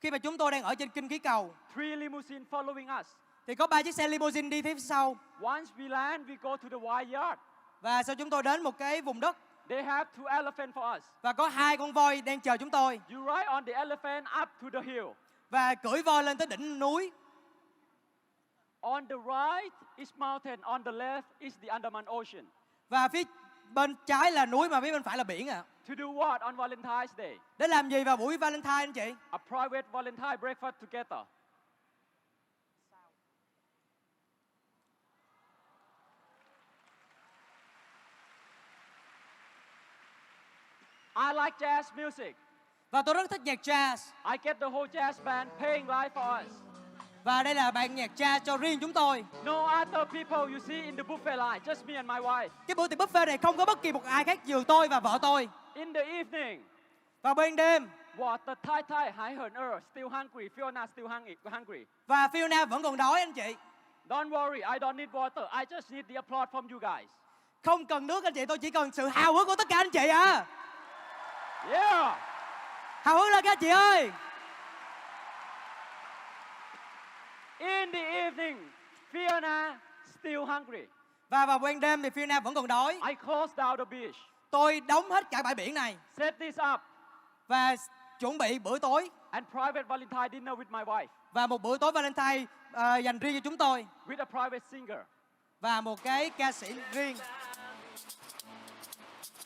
khi mà chúng tôi đang ở trên kinh khí cầu three limousines following us. Thì có ba chiếc xe limousine đi phía sau Once we land, we go to the vineyard. và sau chúng tôi đến một cái vùng đất They have two elephants for us. và có hai con voi đang chờ chúng tôi You ride on the elephant up to the hill. và cưỡi voi lên tới đỉnh núi On the right is mountain. On the left is the Andaman Ocean. và phía bên trái là núi mà phía bên phải là biển ạ To do what on Valentine's Day? để làm gì vào buổi Valentine anh chị A private Valentine breakfast together. I like jazz music. và tôi rất thích nhạc jazz I get the whole jazz band playing live for us. và đây là ban nhạc jazz cho riêng chúng tôi No other people you see in the buffet line, just me and my wife. cái bữa tiệc buffet này không có bất kỳ một ai khác trừ tôi và vợ tôi In the evening, vào ban đêm water Thai Thai, Hai Hern Er, still hungry. Fiona still hungry. hungry. và Fiona vẫn còn đói anh chị Don't worry, I don't need water. I just need the applause from you guys. không cần nước anh chị tôi chỉ cần sự hào hứng của tất cả anh chị à Yeah. hào hứng lên các chị ơi. In the evening, Fiona still hungry. và vào ban đêm thì Fiona vẫn còn đói. I close down the beach, tôi đóng hết cả bãi biển này. Set this up, và chuẩn bị bữa tối. And private Valentine dinner with my wife, và một bữa tối Valentine ờ, dành riêng cho chúng tôi. With a private singer. và một cái ca sĩ riêng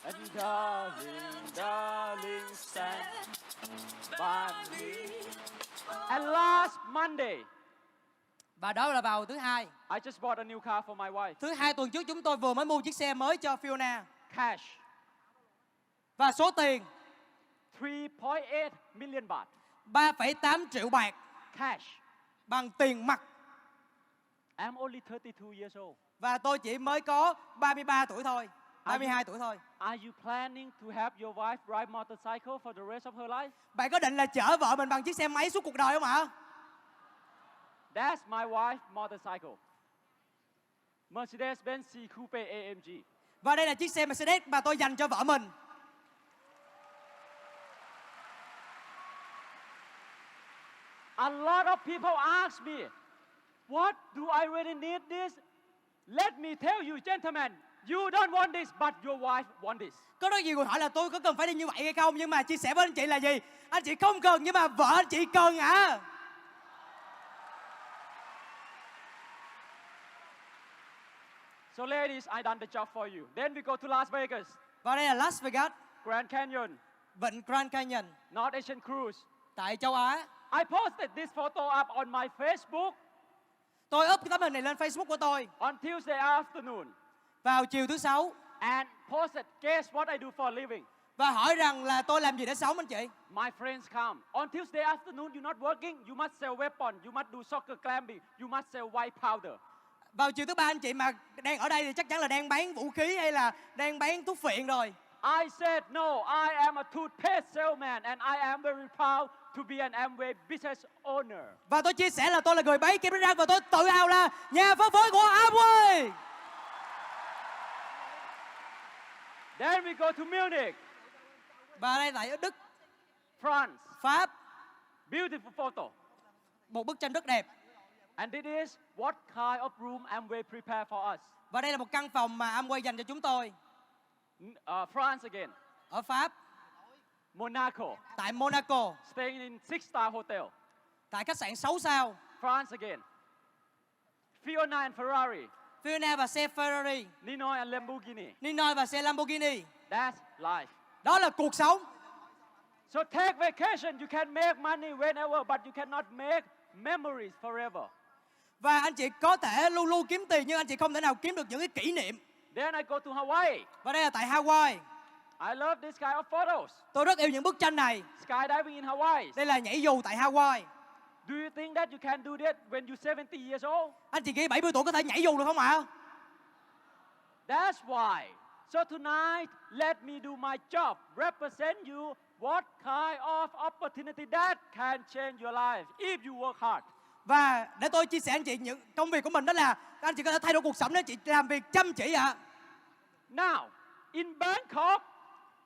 And darling, darling, stand by me. And last Monday, và đó là vào thứ hai I just bought a new car for my wife. thứ hai tuần trước chúng tôi vừa mới mua chiếc xe mới cho Fiona Cash, và số tiền 3.8 million baht. 3,8 triệu bạc Cash. bằng tiền mặt I'm only 32 years old. và tôi chỉ mới có 33 tuổi thôi 32 tuổi thôi Are you planning to have your wife ride motorcycle for the rest of her life? bạn có định là chở vợ mình bằng chiếc xe máy suốt cuộc đời không ạ That's my wife motorcycle. Mercedes-Benz C Coupe AMG. và đây là chiếc xe Mercedes mà tôi dành cho vợ mình A lot of people ask me, what do I really need this? Let me tell you, gentlemen, you don't want this, but your wife want this. Có rất nhiều người hỏi là tôi có cần phải đi như vậy hay không? Nhưng mà chia sẻ với anh chị là gì? Anh chị không cần nhưng mà vợ anh chị cần à So, ladies, I done the job for you. Then we go to Las Vegas, Và đây là Las Vegas. Grand Canyon, Vịnh Grand Canyon. North Asian Cruise. Tại châu Á. I posted this photo up on my Facebook. Tôi up cái tấm hình này lên Facebook của tôi. On Tuesday afternoon Vào chiều thứ sáu and posted, guess what I do for a living? Và hỏi rằng là tôi làm gì để sống anh chị My friends come. On Tuesday afternoon, you're not working, you must sell weapon, you must do soccer climbing, you must sell white powder. Vào chiều thứ ba anh chị mà đang ở đây thì chắc chắn là đang bán vũ khí hay là đang bán thuốc phiện rồi I said, no, I am a toothpaste salesman and I am very proud to be an Amway business owner. Và tôi chia sẻ là tôi là người bán kem đánh răng và tôi tự hào là nhà phân phối của Amway Then we go to Munich, Và đây tại Đức, France. Pháp. Beautiful photo. Một bức tranh rất đẹp. And this is what kind of room Amway prepared for us. Và đây là một căn phòng mà Amway dành cho chúng tôi. Uh, France again, Ở Pháp, Monaco, tại Monaco. Staying in six-star hotel. Tại khách sạn 6 sao. France again. Fiona and Ferrari, Fiona và xe Ferrari Ninoy and Lamborghini. Ninoy và xe Lamborghini That's life. Đó là cuộc sống So take vacation. You can make money whenever, but you cannot make memories forever. Và anh chị có thể luôn luôn kiếm tiền Nhưng anh chị không thể nào kiếm được những cái kỷ niệm Then I go to Hawaii. Và đây là tại Hawaii I love this kind of photos. Tôi rất yêu những bức tranh này Skydiving in Hawaii. Đây là nhảy dù tại Hawaii Do you think that you can do that when you're 70 years old? Anh chị nghĩ 70 tuổi có thể nhảy dù được không ạ? That's why. So tonight, let me do my job. Represent you what kind of opportunity that can change your life if you work hard. Và để tôi chia sẻ anh chị những công việc của mình đó là anh chị có thể thay đổi cuộc sống nếu chị làm việc chăm chỉ ạ. Now, in Bangkok,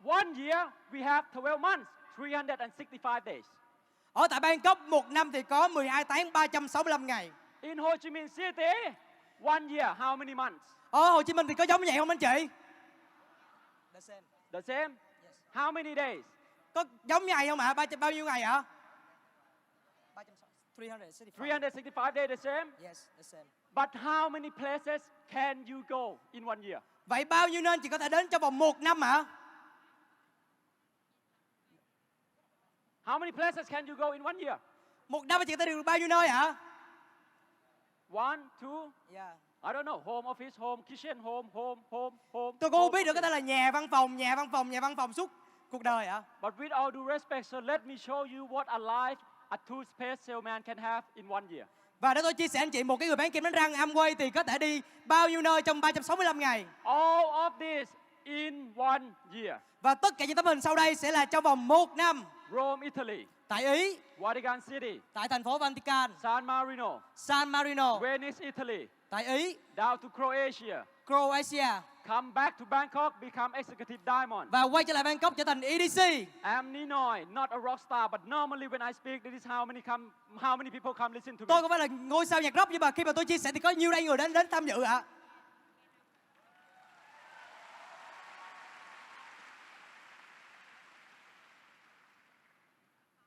one year we have 12 months, 365 days. Ở tại Bangkok một năm thì có 12 tháng 365 ngày. In Ho Chi Minh City, one year, how many months? Ở Hồ Chí Minh thì có giống như vậy không anh chị? The same? How many days? Có giống như vậy không ạ? Ba bao nhiêu ngày ạ? 365 days the same? Yes, the same. But how many places can you go in one year? Vậy bao nhiêu nơi anh chị có thể đến trong vòng một năm ạ? How many places can you go in one year? Một năm anh chị có thể đi được bao nhiêu nơi ạ? One, two, Yeah. I don't know, home office, home kitchen, home, home, home, home. Tôi cũng không biết được home. thể là nhà văn phòng, nhà văn phòng, nhà văn phòng suốt cuộc đời ạ. But with all due respect, so let me show you what a life a toothpaste salesman can have in one year. Và để tôi chia sẻ anh chị một cái người bán kem đánh răng Amway thì có thể đi bao nhiêu nơi trong 365 ngày. All of this in one year. Và tất cả những tấm hình sau đây sẽ là trong vòng một năm. Rome, Italy, Tại Ý, Vatican City, tại thành phố Vatican, San Marino, San Marino, Venice, Italy, tại Ý, down to Croatia. Croatia Come back to Bangkok, become executive diamond. và quay trở lại Bangkok trở thành EDC. I'm Ninoy, not a rock star, but normally when I speak, this is how many come, how many people come listen to me. Tôi không phải là ngôi sao nhạc rock nhưng mà khi mà tôi chia sẻ thì có nhiều đây người đến đến tham dự ạ.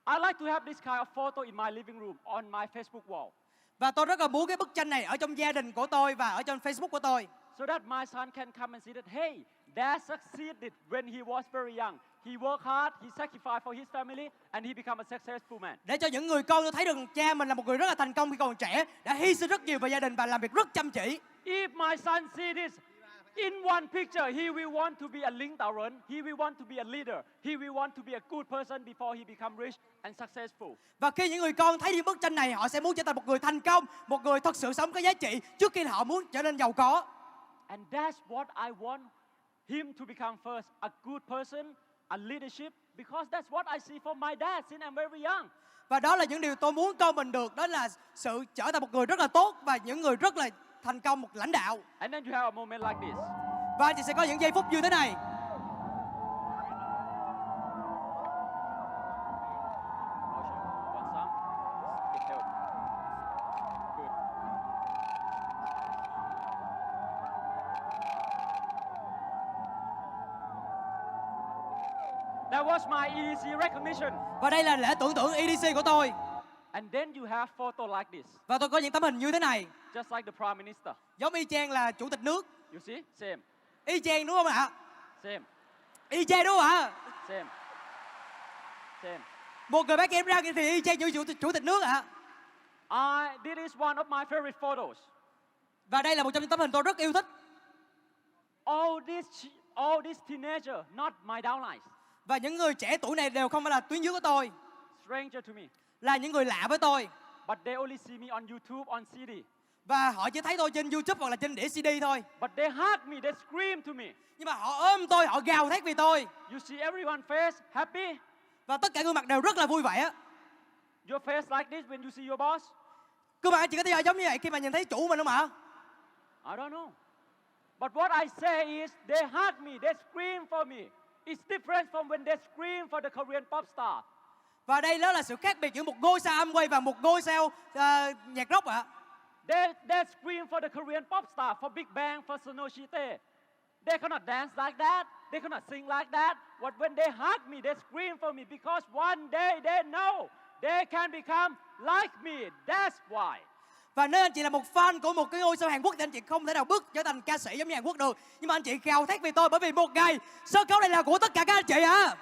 I like to have this kind of photo in my living room on my Facebook wall, Và tôi rất là muốn cái bức tranh này ở trong gia đình của tôi và ở trên Facebook của tôi. so that my son can come and see that hey, dad succeeded when he was very young. He worked hard, he sacrificed for his family, and he became a successful man. Để cho những người con tôi thấy được cha mình là một người rất là thành công khi còn trẻ, đã hy sinh rất nhiều về gia đình và làm việc rất chăm chỉ. If my son see this in one picture, he will want to be a Ling Daoren. He will want to be a leader. He will want to be a good person before he become rich and successful. Và khi những người con thấy những bức tranh này, họ sẽ muốn trở thành một người thành công, một người thật sự sống có giá trị trước khi họ muốn trở nên giàu có. And that's what I want him to become first, a good person, a leadership, because that's what I see from my dad since I'm very young. Và đó là những điều tôi muốn con mình được, đó là sự trở thành một người rất là tốt và những người rất là thành công một lãnh đạo. And then you have a moment like this. Và anh chị sẽ có những giây phút như thế này. That was my EDC recognition. Và đây là lễ tưởng tượng EDC của tôi. And then you have photo like this, Và tôi có những tấm hình như thế này. just like the prime minister. Giống y chang là chủ tịch nước. You see? Same, Y chang đúng không ạ? same, Y chang đúng không ạ? same, same. Một người bác em ra thì y chang như chủ, chủ tịch nước ạ. I, this is one of my favorite photos. Và đây là một trong những tấm hình tôi rất yêu thích. All these, all these teenager, not my downlines, Và những người trẻ tuổi này đều không phải là tuyến dưới của tôi. stranger to me. Là những người lạ với tôi. But they only see me on YouTube, on CD. Và họ chỉ thấy tôi trên YouTube hoặc là trên đĩa CD thôi. But they hug me, they scream to me. Nhưng mà họ ôm tôi, họ gào thét vì tôi. You see everyone face happy. Và tất cả gương mặt đều rất là vui vẻ. Your face like this when you see your boss. Gương mặt chị có thấy giống như vậy khi mà nhìn thấy chủ mình không ạ? I don't know. But what I say is they hug me, they scream for me. It's different from when they scream for the Korean pop star. Và đây đó là sự khác biệt giữa một ngôi sao âm quay và một ngôi sao ờ, nhạc rock ạ. They, they scream for the Korean pop star, for Big Bang, for Sonoshite. They cannot dance like that. They cannot sing like that. But when they hug me, they scream for me because one day they know they can become like me. That's why. Và nếu anh chị là một fan của một cái ngôi sao Hàn Quốc thì anh chị không thể nào bước trở thành ca sĩ giống như Hàn Quốc được. Nhưng mà anh chị gào thét vì tôi bởi vì một ngày sân khấu này là của tất cả các anh chị ạ.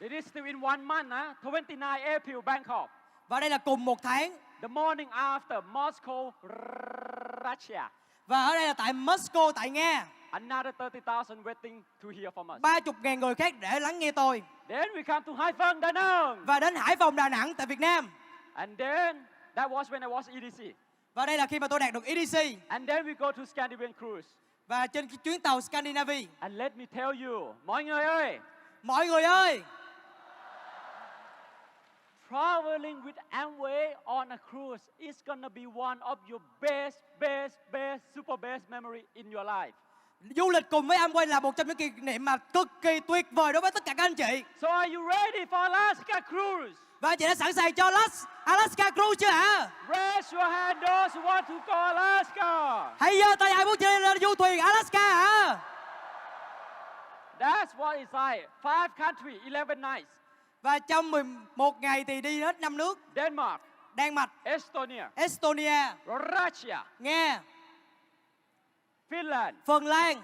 It is still in one month, huh? 29 April, Bangkok. Và đây là cùng một tháng. The morning after, Moscow, Russia. Và ở đây là tại Moscow, tại Nga. Another 30,000 waiting to hear from us. 30 ngàn người khác để lắng nghe tôi. Then we come to Haiphong, Da Nang. Và đến Hải Phòng, Đà Nẵng tại Việt Nam. And then that was when I was EDC. Và đây là khi mà tôi đạt được EDC. And then we go to Scandinavian cruise. Và trên chuyến tàu Scandinavia. And let me tell you, mọi người ơi, Mọi người ơi, traveling with Amway on a cruise is gonna be one of your best, best, best, super best memory in your life. du lịch cùng với Amway là một trong những kỷ niệm mà cực kỳ tuyệt vời đối với tất cả các anh chị. So are you ready for Alaska cruise? Và chị đã sẵn sàng cho Las- Alaska Cruise chưa ạ? Raise your hand those who want to go Alaska. Hãy giơ tay ai muốn chơi lên du thuyền Alaska hả? That's what it's like. Five country, 11 nights. Và trong 11 ngày thì đi hết năm nước. Denmark, Đan Mạch, Estonia, Estonia, Russia, Nga, Finland, Phần Lan,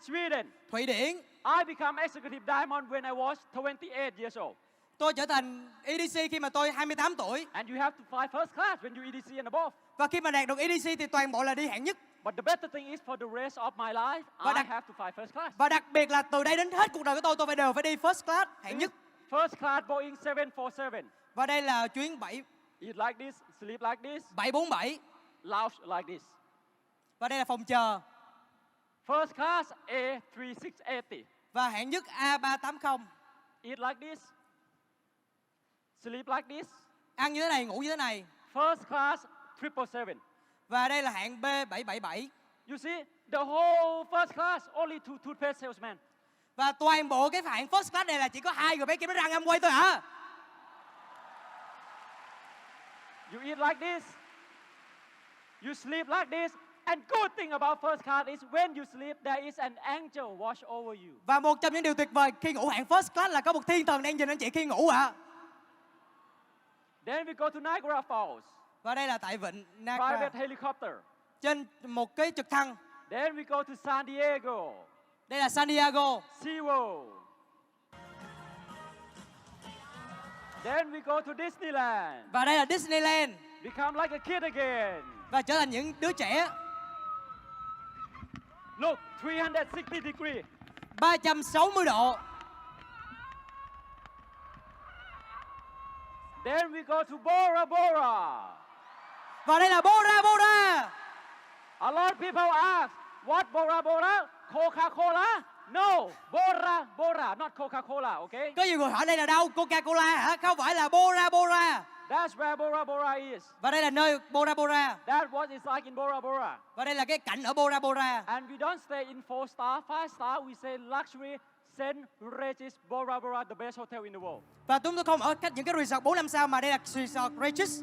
Sweden. Thụy Điển. I become executive diamond when I was 28 years old. Tôi trở thành EDC khi mà tôi 28 tuổi. And you have to fly first class when you EDC and above. Và khi mà đạt được EDC thì toàn bộ là đi hạng nhất. But the better thing is for the rest of my life, Và I đặc- have to fly first class. Và đặc biệt là từ đây đến hết cuộc đời của tôi tôi phải đều phải đi first class, hạng nhất. First class Boeing 747. Và đây là chuyến 7 Eat like this, sleep like this, 747 lounge like this. và đây là phòng chờ First class A3680. và hạng nhất A380. Eat like this, sleep like this. Ăn như thế này, ngủ như thế này. First class 777. Và đây là hạng B777. You see, the whole first class only two toothpaste salesmen. Và toàn bộ cái hạng first class này là chỉ có hai người bé kiếm nó răng âm quay thôi hả? You eat like this. You sleep like this. And good thing about first class is when you sleep, there is an angel watch over you. Và một trong những điều tuyệt vời khi ngủ hạng first class là có một thiên thần đang nhìn anh chị khi ngủ ạ. Then we go to Niagara Falls, Và đây là tại vịnh Niagara private helicopter. trên một cái trực thăng. Then we go to San Diego, Đây là San Diego. SeaWorld. Then we go to Disneyland, Và đây là Disneyland. become like a kid again. Và trở thành những đứa trẻ Look, 360 degree. 360 độ. Then we go to Bora Bora. Và đây là Bora Bora. A lot of people ask, what Bora Bora? Coca-Cola? No, Bora Bora, not Coca-Cola, okay? Có nhiều người hỏi đây là đâu? Coca-Cola hả? Không phải là Bora Bora. That's where Bora Bora is. Và đây là nơi Bora Bora. That's what it's like in Bora Bora. Và đây là cái cảnh ở Bora Bora. And we don't stay in four star, five star, we say luxury St. Regis Bora Bora, the best hotel in the world. Và chúng tôi không ở cách những cái resort 4 năm sao mà đây là resort Regis.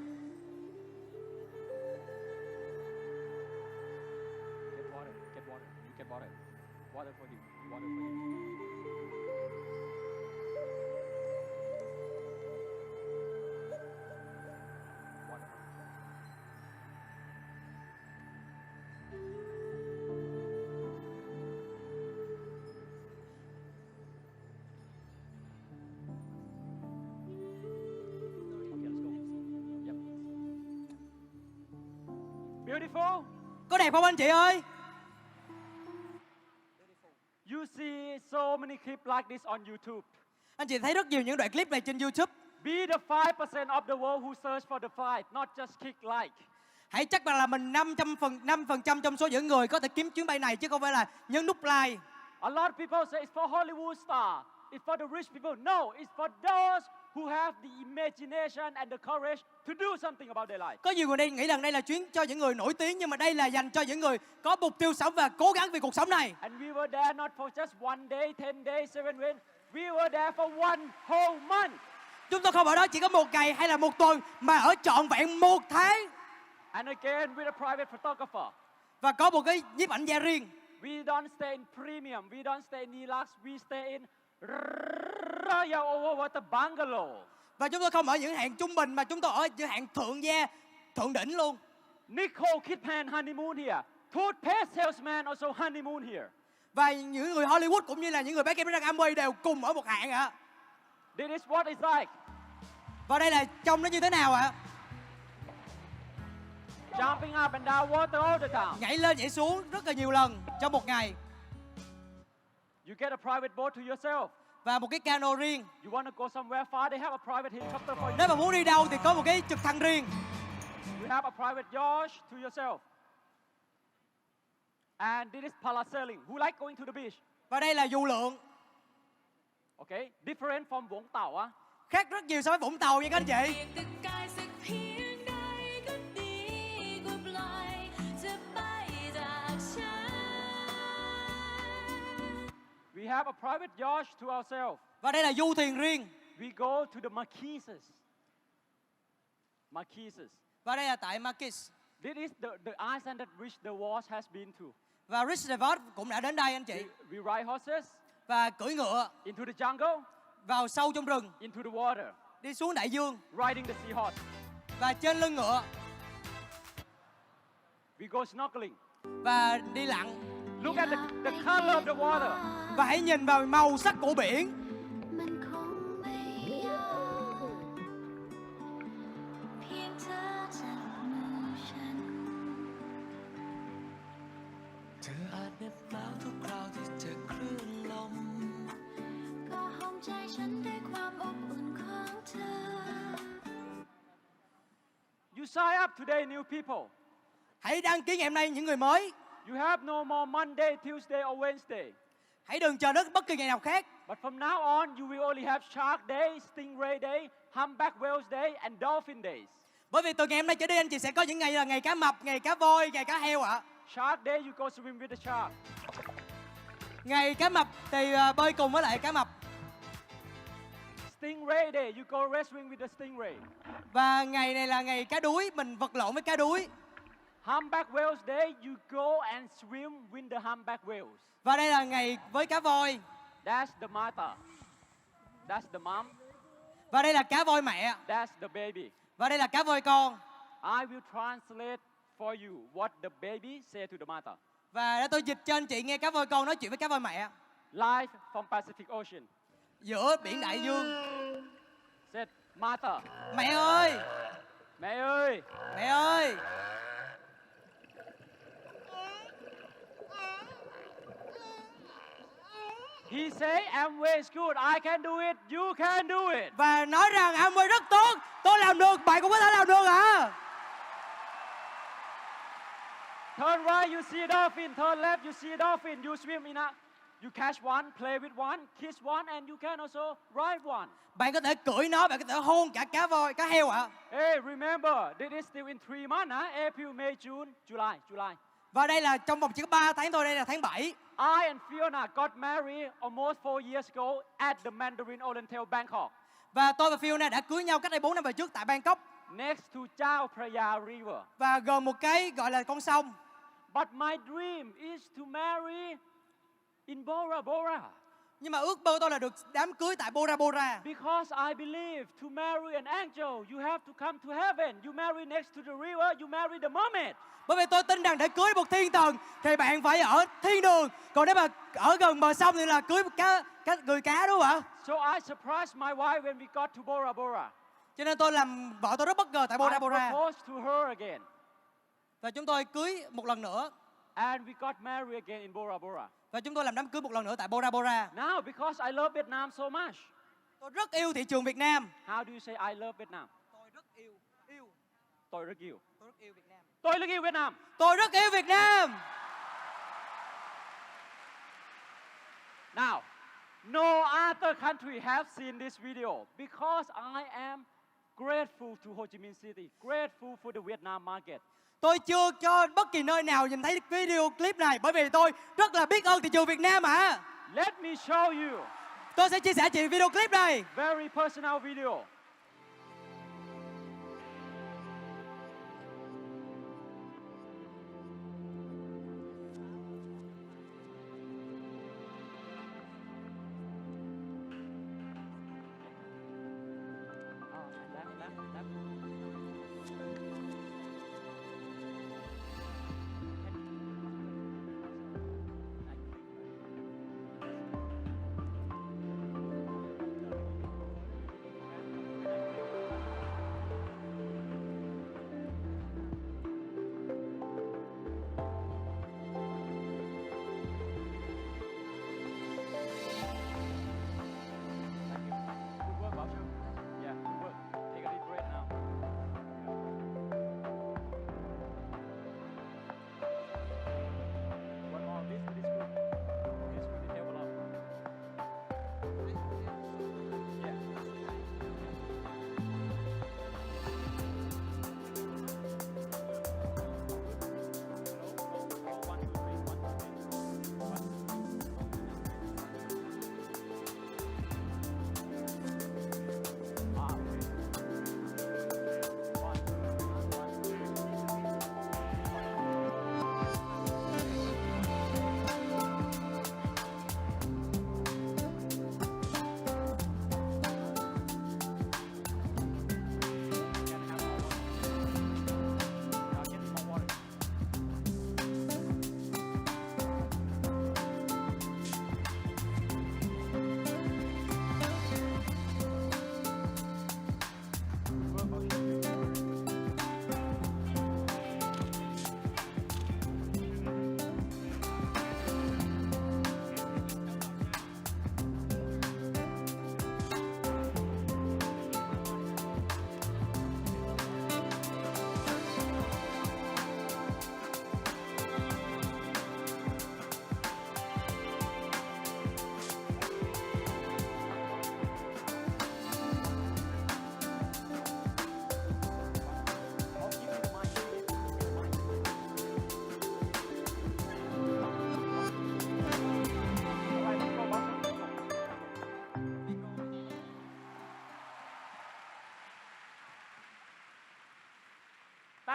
Water for him. Water for him. Water for him. Beautiful. Có đẹp không anh chị ơi? You see so many clips like this on YouTube. Anh chị thấy rất nhiều những đoạn clip này trên YouTube. Be the 5% of the world who search for the flight, not just click like. Hãy chắc rằng là mình 500 phần 5 phần trăm trong số những người có thể kiếm chuyến bay này chứ không phải là nhấn nút like. A lot of people say it's for Hollywood star, it's for the rich people. No, it's for those who have the imagination and the courage to do something about their life. Có nhiều người đây nghĩ rằng đây là chuyến cho những người nổi tiếng nhưng mà đây là dành cho những người có mục tiêu sống và cố gắng vì cuộc sống này. And we were there not for just one day, 10 days, seven days. We were there for one whole month. Chúng tôi không ở đó chỉ có một ngày hay là một tuần mà ở trọn vẹn một tháng And again with a private photographer. và có một cái nhiếp ảnh gia riêng. We don't stay in premium. We don't stay in deluxe. We stay in Royal Overwater Bungalow. Và chúng tôi không ở những hạng trung bình mà chúng tôi ở những hạng thượng gia, thượng đỉnh luôn. Nicole Kidman honeymoon here. Toothpaste salesman also honeymoon here. Và những người Hollywood cũng như là những người Beckham Amway đều cùng ở một hạng ạ. This is what it's like. Và đây là trông nó như thế nào ạ? Jumping up and down water all the time. Nhảy lên nhảy xuống rất là nhiều lần trong một ngày. You get a private boat to yourself. Và một cái cano riêng. You want to go somewhere far, they have a private helicopter for you. Nếu mà muốn đi đâu thì có một cái trực thăng riêng. You have a private yacht to yourself. And this is parasailing. Who like going to the beach? Và đây là dù lượng. Okay, different from Vũng Tàu. Huh? Khác rất nhiều so với Vũng Tàu nha các anh chị. We have a private yacht to ourselves. Và đây là du thuyền riêng. We go to the Marquises. Marquises. Và đây là tại Marquis. This is the, the island that which the Walsh has been to. Và Rich Revot cũng đã đến đây anh chị. We, we ride horses Và cưỡi ngựa into the jungle, vào sâu trong rừng, into the water, đi xuống đại dương riding the seahorse. và trên lưng ngựa We go snorkeling. và đi lặn. Look at the, the color of the water và hãy nhìn vào màu sắc của biển You sign up today, new people. Hãy đăng ký ngày hôm nay những người mới. You have no more Monday, Tuesday or Wednesday. Hãy đừng chờ đến bất kỳ ngày nào khác. But from now on, you will only have Shark Day, Stingray Day, Humpback Whales Day, and Dolphin Days. Bởi vì từ ngày hôm nay trở đi anh chị sẽ có những ngày là ngày cá mập, ngày cá voi, ngày cá heo ạ. Shark Day, you go swim with the shark. Ngày cá mập thì à, bơi cùng với lại cá mập. Stingray Day, you go wrestling with the stingray. Và ngày này là ngày cá đuối, mình vật lộn với cá đuối. Humpback Whales Day, you go and swim with the humpback whales. Và đây là ngày với cá voi. That's the mother. That's the mom. Và đây là cá voi mẹ. That's the baby. Và đây là cá voi con. I will translate for you what the baby say to the mother. Và để tôi dịch cho anh chị nghe cá voi con nói chuyện với cá voi mẹ. Live from Pacific Ocean. Giữa biển đại dương. Said, mother, Mẹ ơi, mẹ ơi, mẹ ơi. He say Amway is good. I can do it. You can do it. Và nói rằng Amway rất tốt. Tôi làm được, bạn cũng có thể làm được hả? Turn right, you see a dolphin. Turn left, you see a dolphin. You swim in a. You catch one, play with one, kiss one, and you can also ride one. Bạn có thể cưỡi nó, bạn có thể hôn cả cá voi, cá heo ạ. Hey, remember, this is still in three months, huh? April, May, June, July, July. Và đây là trong vòng chỉ có 3 tháng thôi, đây là tháng 7. I and Fiona got married almost four years ago at the Mandarin Oriental, Bangkok, Và tôi và Fiona đã cưới nhau cách đây 4 năm về trước tại Bangkok. next to Chao Phraya River. Và gần một cái gọi là con sông. But my dream is to marry in Bora Bora. Nhưng mà ước mơ tôi là được đám cưới tại Bora Bora. Because I believe to marry an angel, you have to come to heaven. You marry next to the river, you marry the mermaid. Bởi vì tôi tin rằng để cưới một thiên thần thì bạn phải ở thiên đường. Còn nếu mà ở gần bờ sông thì là cưới một cá, cá người cá đúng không ạ? So I surprised my wife when we got to Bora Bora. Cho nên tôi làm vợ tôi rất bất ngờ tại Bora I Bora. proposed to her again. Và chúng tôi cưới một lần nữa. And we got married again in Bora Bora. Và chúng tôi làm đám cưới một lần nữa tại Bora Bora. Now, because I love Vietnam so much, Tôi rất yêu thị trường Việt Nam. how do you say I love Vietnam? Tôi rất yêu, yêu, Tôi rất yêu. tôi rất yêu Việt Nam. Tôi rất yêu Việt Nam. Tôi rất yêu Việt Nam. Now, no other country have seen this video because I am grateful to Ho Chi Minh City, grateful for the Vietnam market. Tôi chưa cho bất kỳ nơi nào nhìn thấy video clip này bởi vì tôi rất là biết ơn thị trường Việt Nam ạ. Let me show you Tôi sẽ chia sẻ chị video clip này. very personal video.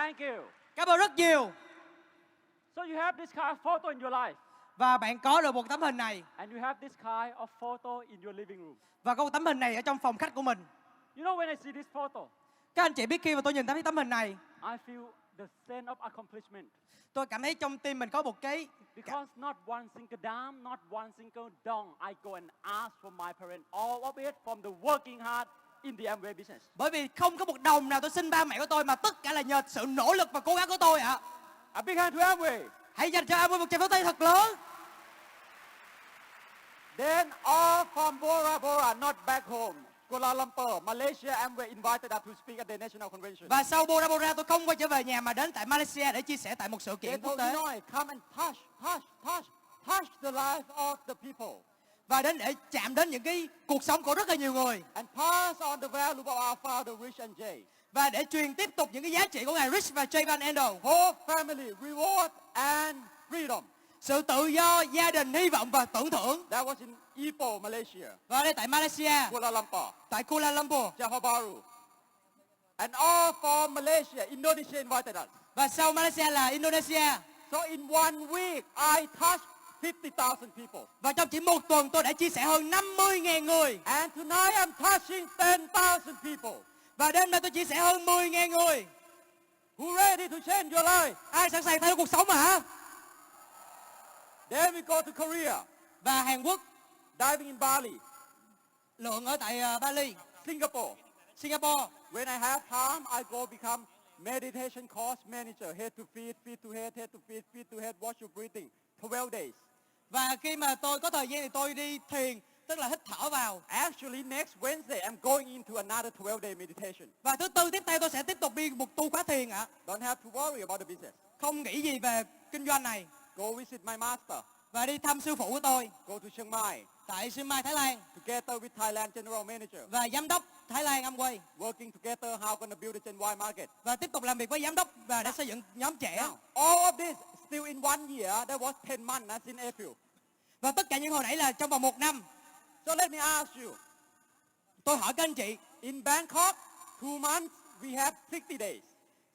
Thank you. Cảm ơn rất nhiều. So you have this kind of photo in your life, Và bạn có được một tấm hình này and you have this kind of photo in your living room. và có một tấm hình này ở trong phòng khách của mình. You know when I see this photo, Các anh chị biết khi mà tôi nhìn thấy tấm hình này, I feel the sense of accomplishment. tôi cảm thấy trong tim mình có một cái Because not one single dime, not one single dong, I go and ask from my parents, all of it from the working hard in the Amway business. bởi vì không có một đồng nào tôi xin ba mẹ của tôi mà tất cả là nhờ sự nỗ lực và cố gắng của tôi ạ. A big hand to Amway. Hãy dành cho anh một tràng pháo tay thật lớn. Then all from Bora Bora, not back home. Kuala Lumpur, Malaysia, Amway invited us to speak at the national convention. Và sau Bora Bora tôi không quay trở về nhà mà đến tại Malaysia để chia sẻ tại một sự They kiện quốc told tế Noi, come and touch, touch, touch, touch the life of the people. Và đến để chạm đến những cái cuộc sống của rất là nhiều người And pass on the value of our founder, Rich and Jay. và để truyền tiếp tục những cái giá trị của ngài Rich và Jay Van Andel. Hope, family, reward, and freedom. Sự tự do, gia đình, hy vọng và tưởng thưởng. That was in Ipoh, Malaysia. Và đây tại Malaysia, Kuala Lumpur, tại Kuala Lumpur. Johor Bahru. And all from Malaysia, Indonesia invited us. Và sau Malaysia là Indonesia. So in one week, I touched 50,000 people. Và trong chỉ một tuần tôi đã chia sẻ hơn 50.000 người. And tonight I'm touching 10,000 people. Và đêm nay tôi chia sẻ hơn 10.000 người. Who ready to change your life? Ai sẵn sàng thay đổi cuộc sống mà hả? Then we go to Korea, Và Hàn Quốc, diving in Bali, lượng ở tại ờ, Bali, Singapore. Singapore. When I have time, I go become meditation course manager, head to feet, feet to head, head to feet, feet to head, watch your breathing, 12 days. Và khi mà tôi có thời gian thì tôi đi thiền, tức là hít thở vào. Actually, next Wednesday, I'm going into another 12-day meditation. Và thứ tư tiếp theo tôi sẽ tiếp tục đi một tu khóa thiền ạ. Don't have to worry about the business. Không nghĩ gì về kinh doanh này. Go visit my master. Và đi thăm sư phụ của tôi Go to Chiang Mai, tại Chiang Mai, Thái Lan. together with Thailand General Manager. Và giám đốc Thái Lan Amway. Working together, how gonna build a Gen Y market. Và tiếp tục làm việc với giám đốc và để xây dựng nhóm trẻ. Now, all of this still in one year. That was 10 months. That's in April. Và tất cả những hồi nãy là trong vòng một năm. So let me ask you. Tôi hỏi các anh chị, In Bangkok, two months, we have 60 days.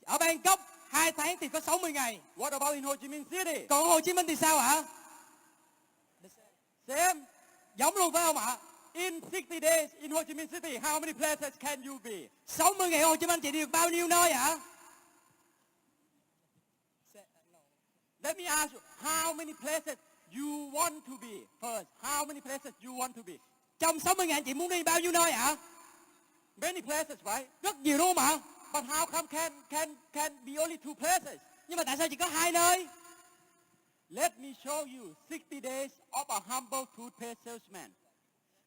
ở Bangkok 2 tháng thì có 60 ngày. What about in Ho Chi Minh City? Còn Hồ Chí Minh thì sao ạ? Same. Giống luôn phải không ạ? In 60 days in Ho Chi Minh City, how many places can you be? 60 ngày Hồ Chí Minh chị đi được bao nhiêu nơi ạ? Let me ask you, how many places you want to be first? How many places you want to be? Trong 60 ngày chị muốn đi bao nhiêu nơi à? Many places, right? Rất nhiều đúng không ạ? But how come can can can be only two places? Nhưng mà tại sao chỉ có hai nơi? Let me show you 60 days of a humble toothpaste salesman.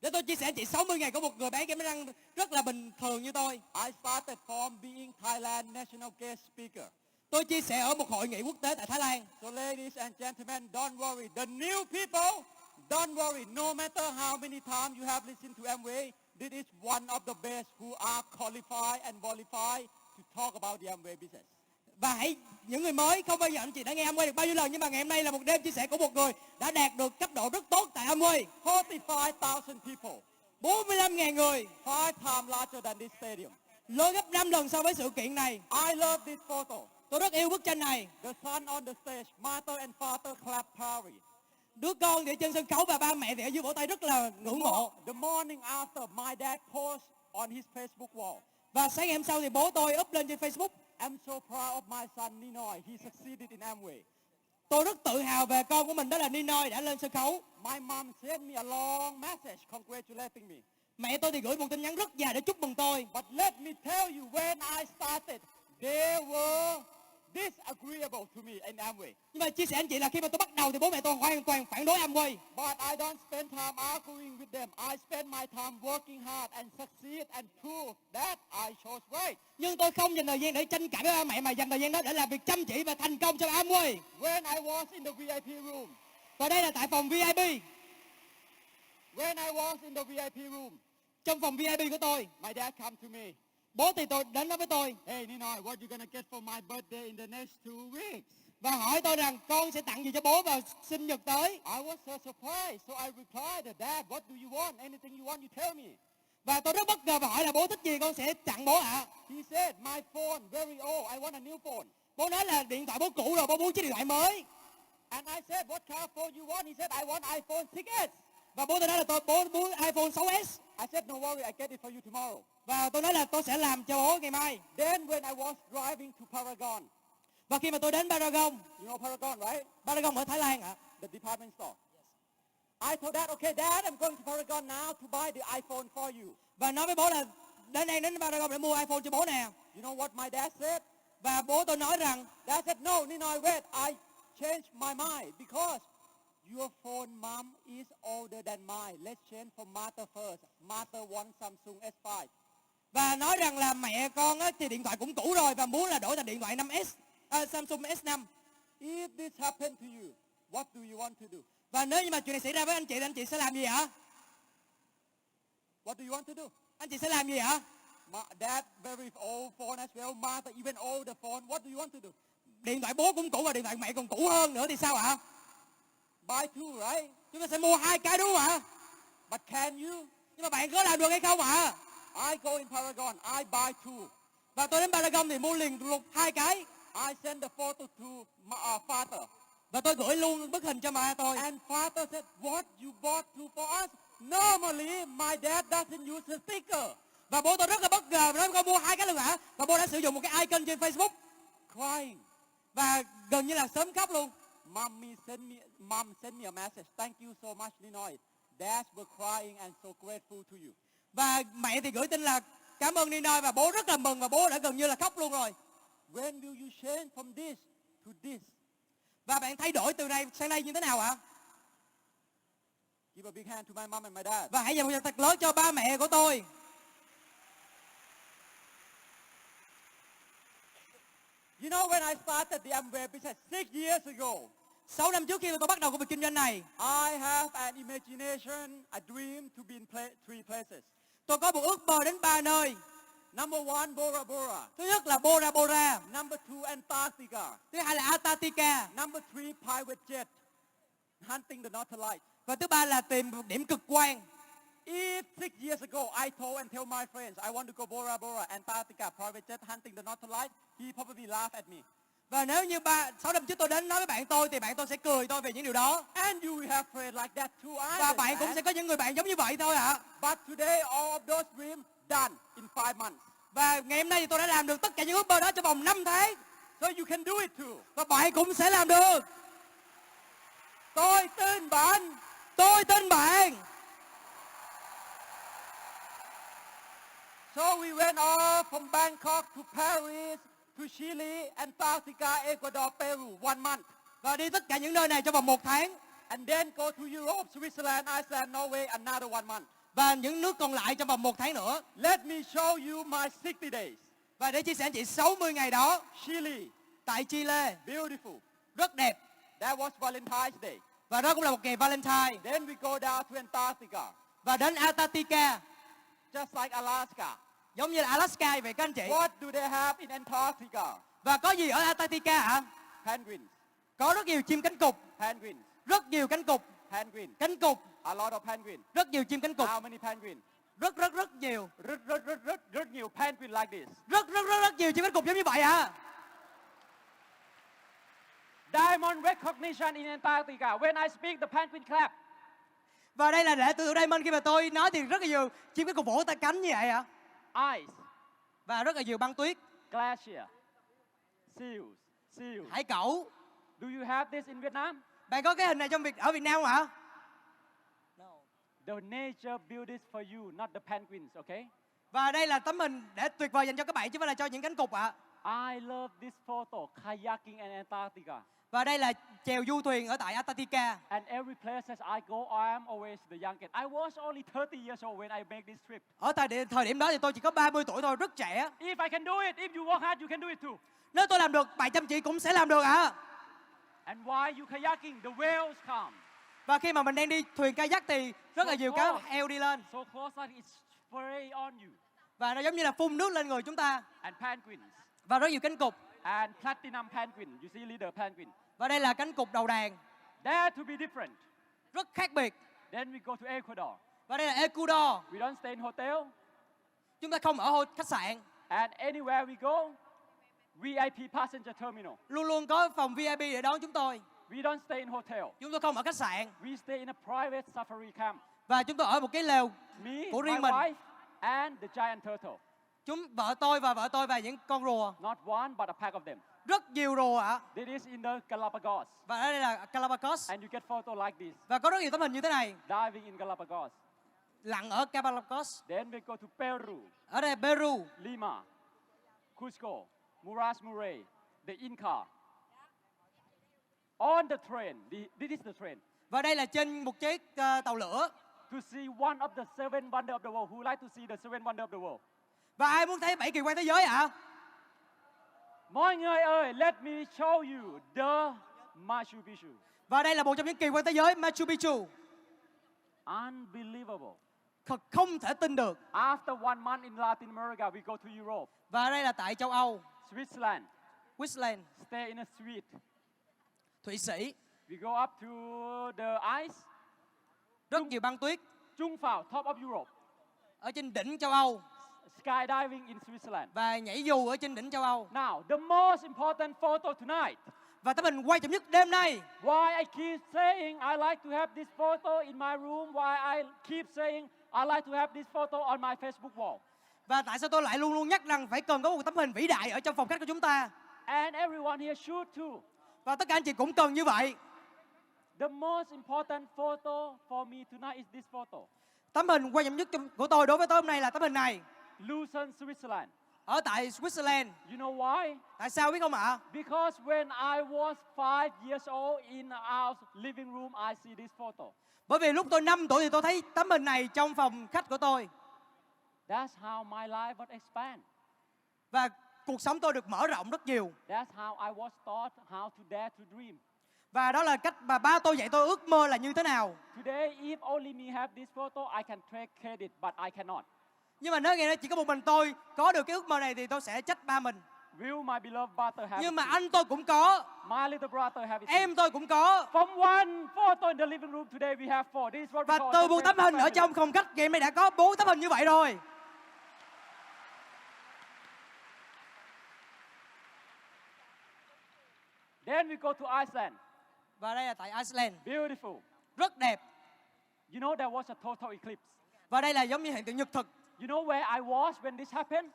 Để tôi chia sẻ chị 60 ngày của một người bán kem răng rất là bình thường như tôi. I started from being Thailand national guest speaker. Tôi chia sẻ ở một hội nghị quốc tế tại Thái Lan. So ladies and gentlemen, don't worry. The new people, don't worry. No matter how many times you have listened to Amway, this is one of the best who are qualified and qualified to talk about the Amway business. Và hãy những người mới không bao giờ anh chị đã nghe Amway được bao nhiêu lần nhưng mà ngày hôm nay là một đêm chia sẻ của một người đã đạt được cấp độ rất tốt tại Amway. 45,000 people, 45.000 người, five times larger than this stadium. lớn gấp 5 lần so với sự kiện này. I love this photo. Tôi rất yêu bức tranh này. The son on the stage, mother and father clap parry. Đứa con thì trên sân khấu và ba mẹ thì ở dưới vỗ tay rất là ngưỡng mộ. The morning after, my dad post on his Facebook wall. Và sáng ngày hôm sau thì bố tôi up lên trên Facebook. I'm so proud of my son Ninoy. He succeeded in Amway. Tôi rất tự hào về con của mình đó là Ninoy đã lên sân khấu. My mom sent me a long message congratulating me. Mẹ tôi thì gửi một tin nhắn rất dài để chúc mừng tôi. But let me tell you, when I started, they were disagreeable to me in Amway. Nhưng mà chia sẻ anh chị là khi mà tôi bắt đầu thì bố mẹ tôi hoàn toàn phản đối Amway. But I don't spend time arguing with them. I spend my time working hard and succeed and prove that I chose right. Nhưng tôi không dành thời gian để tranh cãi với ba mẹ mà dành thời gian đó để làm việc chăm chỉ và thành công cho Amway. When I was in the VIP room, Và đây là tại phòng VIP. when I was in the VIP room, Trong phòng VIP của tôi, my dad come to me bố thì tôi đến nói với tôi Hey Ninoy, what you gonna get for my birthday in the next two weeks? và hỏi tôi rằng con sẽ tặng gì cho bố vào sinh nhật tới. I was so surprised, so I replied, Dad, what do you want? Anything you want, you tell me. Và tôi rất bất ngờ và hỏi là bố thích gì con sẽ tặng bố ạ. À? He said, my phone, very old, I want a new phone. Bố nói là điện thoại bố cũ rồi, bố muốn chiếc điện thoại mới. And I said, what kind of phone you want? He said, I want iPhone 6s. Và bố tôi nói là tôi bố muốn iPhone 6s. I said, no worry, I get it for you tomorrow. Và tôi nói là tôi sẽ làm cho bố ngày mai. Then when I was driving to Paragon, Và khi mà tôi đến Paragon, you know Paragon, right? Paragon ở Thái Lan ạ. The department store. I told Dad, okay, Dad, I'm going to Paragon now to buy the iPhone for you. Và nói với bố là đến đây đến Paragon để mua iPhone cho bố nè. You know what my dad said? Và bố tôi nói rằng Dad said, no, Ninoy, wait, I changed my mind because your phone, mom, is older than mine. Let's change for mother first. Mother wants Samsung S5. và nói rằng là mẹ con á, thì điện thoại cũng cũ rồi và muốn là đổi thành điện thoại 5S à, Samsung S5 If this happened to you, what do you want to do? và nếu như mà chuyện này xảy ra với anh chị thì anh chị sẽ làm gì ạ What do you want to do? anh chị sẽ làm gì ạ My dad, very old phone as well. Mother, even older phone. What do you want to do? điện thoại bố cũng cũ và điện thoại mẹ còn cũ hơn nữa thì sao ạ Buy two, right? chúng ta sẽ mua hai cái đúng không ạ But can you? nhưng mà bạn có làm được hay không ạ I go in Paragon. I buy two. và tôi đến Paragon thì mua liền lục hai cái I send the photo to my uh, à, father. Và tôi gửi luôn bức hình cho mẹ tôi. And father said, what you bought two for us? Normally, my dad doesn't use a sticker. Và bố tôi rất là bất ngờ và nói mua hai cái luôn hả? Và bố đã sử dụng một cái icon trên Facebook Crying. và gần như là sớm khóc luôn. Mommy sent me, mom sent me a message. Thank you so much, Ninoy. Dads were crying and so grateful to you. Và mẹ thì gửi tin là cảm ơn Ninoy và bố rất là mừng và bố đã gần như là khóc luôn rồi. When will you change from this to this? Và bạn thay đổi từ này sang đây như thế nào ạ? Give a big hand to my mom and my dad. Và hãy dành một tràng thật lớn cho ba mẹ của tôi. You know, when I started the Amway business six years ago, 6 năm trước khi tôi bắt đầu công việc kinh doanh này, I have an imagination, a dream to be in pla- three places. tôi có một ước mơ đến ba nơi. Number one, Bora Bora. Thứ nhất là Bora Bora, Number two, Antarctica. thứ hai là Antarctica Number three, private jet. Hunting the Northern Lights. và thứ ba là tìm một điểm cực quang. If six years ago I told and tell my friends I want to go Bora Bora, Antarctica, private jet, hunting the Northern Lights, he probably laugh at me. Và nếu như ba sáu năm trước tôi đến nói với bạn tôi thì bạn tôi sẽ cười tôi về những điều đó. And you will have friends like that too. Và bạn cũng sẽ có những người bạn giống như vậy thôi ạ. But today all of those dreams done in five months. Và ngày hôm nay thì tôi đã làm được tất cả những ước mơ đó trong vòng 5 tháng. So you can do it too. Và bạn cũng sẽ làm được. Tôi tin bạn. Tôi tin bạn. So we went off from Bangkok to Paris, to Chile, Antarctica, Ecuador, Peru, one month. Và đi tất cả những nơi này trong vòng một tháng. And then go to Europe, Switzerland, Iceland, Norway, another one month. Và những nước còn lại trong vòng một tháng nữa. Let me show you my 60 days. Và để chia sẻ anh chị 60 ngày đó Chile, tại Chile beautiful. rất đẹp. That was Valentine's Day. Và đó cũng là một ngày Valentine. Then we go down to Antarctica, Và đến Antarctica just like Alaska. Giống như là Alaska vậy các anh chị. What do they have in Antarctica? Và có gì ở Antarctica hả? Penguins, Có rất nhiều chim cánh cụt, penguins, rất nhiều cánh cụt, penguins. cánh cụt, A lot of penguins. rất nhiều chim cánh cụt, How many penguins? rất rất rất nhiều, Rất, rất, rất, rất, rất nhiều penguin like this. rất rất rất rất nhiều chim cánh cụt giống như vậy à. Diamond recognition in Antarctica. When I speak, the penguin clap. Và đây là lễ tự Diamond khi mà tôi nói thì rất là nhiều chim cánh cụt vỗ tay cánh như vậy ạ. Ice, Và rất là nhiều băng tuyết, glacier, seals, seals. hải cẩu. Do you have this in Vietnam? Bạn có cái hình này trong Việt ở Việt Nam không ạ? The nature built this for you, not the penguins, okay? Và đây là tấm hình để tuyệt vời dành cho các bạn chứ không phải là cho những cánh cụt ạ. I love this photo, kayaking in Antarctica. Và đây là chèo du thuyền ở tại Antarctica. And every place I go, I am always the youngest. I was only 30 years old when I make this trip. Ở thời điểm, thời điểm đó thì tôi chỉ có 30 tuổi thôi, rất trẻ. If I can do it, if you work hard, you can do it too. Nếu tôi làm được, bạn chăm chỉ cũng sẽ làm được ạ. And while you kayaking, the whales come. Và khi mà mình đang đi thuyền kayak thì rất là nhiều cá heo đi lên. So close like it's spray on you. Và nó giống như là phun nước lên người chúng ta. And penguins. Và rất nhiều cánh cụt. And platinum penguin. You see leader penguin. Và đây là cánh cụt đầu đàn. Dare to be different. Rất khác biệt. Then we go to Ecuador. Và đây là Ecuador. We don't stay in hotel. Chúng ta không ở khách sạn. And anywhere we go, VIP passenger terminal. Luôn luôn có phòng VIP để đón chúng tôi. We don't stay in hotel. Chúng tôi không ở khách sạn. We stay in a private safari camp. Và chúng tôi ở một cái lều Me, của my riêng mình. wife, and the giant turtle. Chúng vợ tôi và vợ tôi và những con rùa. Not one, but a pack of them. Rất nhiều rùa ạ. This is in the Galapagos. Và đây là Galapagos. And you get photo like this, Và có rất nhiều tấm hình như thế này. diving in Galapagos. Lặn ở Galapagos. Then we go to Peru, Ở đây Peru. Lima, Cusco, Muras Murray, the Inca. On the train, this is the train, Và đây là trên một chiếc ờ, tàu lửa. to see one of the seven wonders of the world. Who like to see the seven wonders of the world? Và ai muốn thấy bảy kỳ quan thế giới ạ? Mọi người ơi, let me show you the Machu Picchu. Và đây là một trong những kỳ quan thế giới Machu Picchu. Unbelievable. Thật không thể tin được. After one month in Latin America, we go to Europe, Và đây là tại châu Âu, Switzerland, Queensland, stay in a suite. Thụy Sĩ. We go up to the ice, Rất nhiều băng tuyết Jungfrau, top of Europe, ở trên đỉnh châu Âu skydiving in Switzerland. và nhảy dù ở trên đỉnh châu Âu. Now, the most important photo tonight. Và tấm hình quan trọng nhất đêm nay Why I keep saying I like to have this photo in my room? Why I keep saying I like to have this photo on my Facebook wall? Và tại sao tôi lại luôn luôn nhắc rằng phải cần có một tấm hình vĩ đại ở trong phòng khách của chúng ta And everyone here should too. Và tất cả anh chị cũng cần như vậy The most important photo for me tonight is this photo. Tấm hình quan trọng nhất của tôi đối với tôi hôm nay là tấm hình này Lucerne, Switzerland. Ở tại Switzerland You know why? Tại sao biết không ạ? Because when I was five years old in our living room, I see this photo. Bởi vì lúc tôi 5 tuổi thì tôi thấy tấm hình này trong phòng khách của tôi That's how my life was expand. Và cuộc sống tôi được mở rộng rất nhiều That's how I was taught how to dare to dream. Và đó là cách mà ba tôi dạy tôi ước mơ là như thế nào Today, if only me have this photo, I can take credit, but I cannot. Nhưng mà nếu ngày nay chỉ có một mình tôi có được cái ước mơ này thì tôi sẽ trách ba mình Will my beloved brother have Nhưng it mà anh tôi cũng có My little brother have it? Em tôi cũng có From one photo in the living room today, we have four. This is what we Và từ một tấm hình ở trong phòng khách ngày hôm nay đã có bốn tấm hình như vậy rồi Then we go to Iceland. Và đây là tại Iceland Beautiful. Rất đẹp You know there was a total eclipse. Và đây là giống như hiện tượng nhật thực You know where I was when this happened?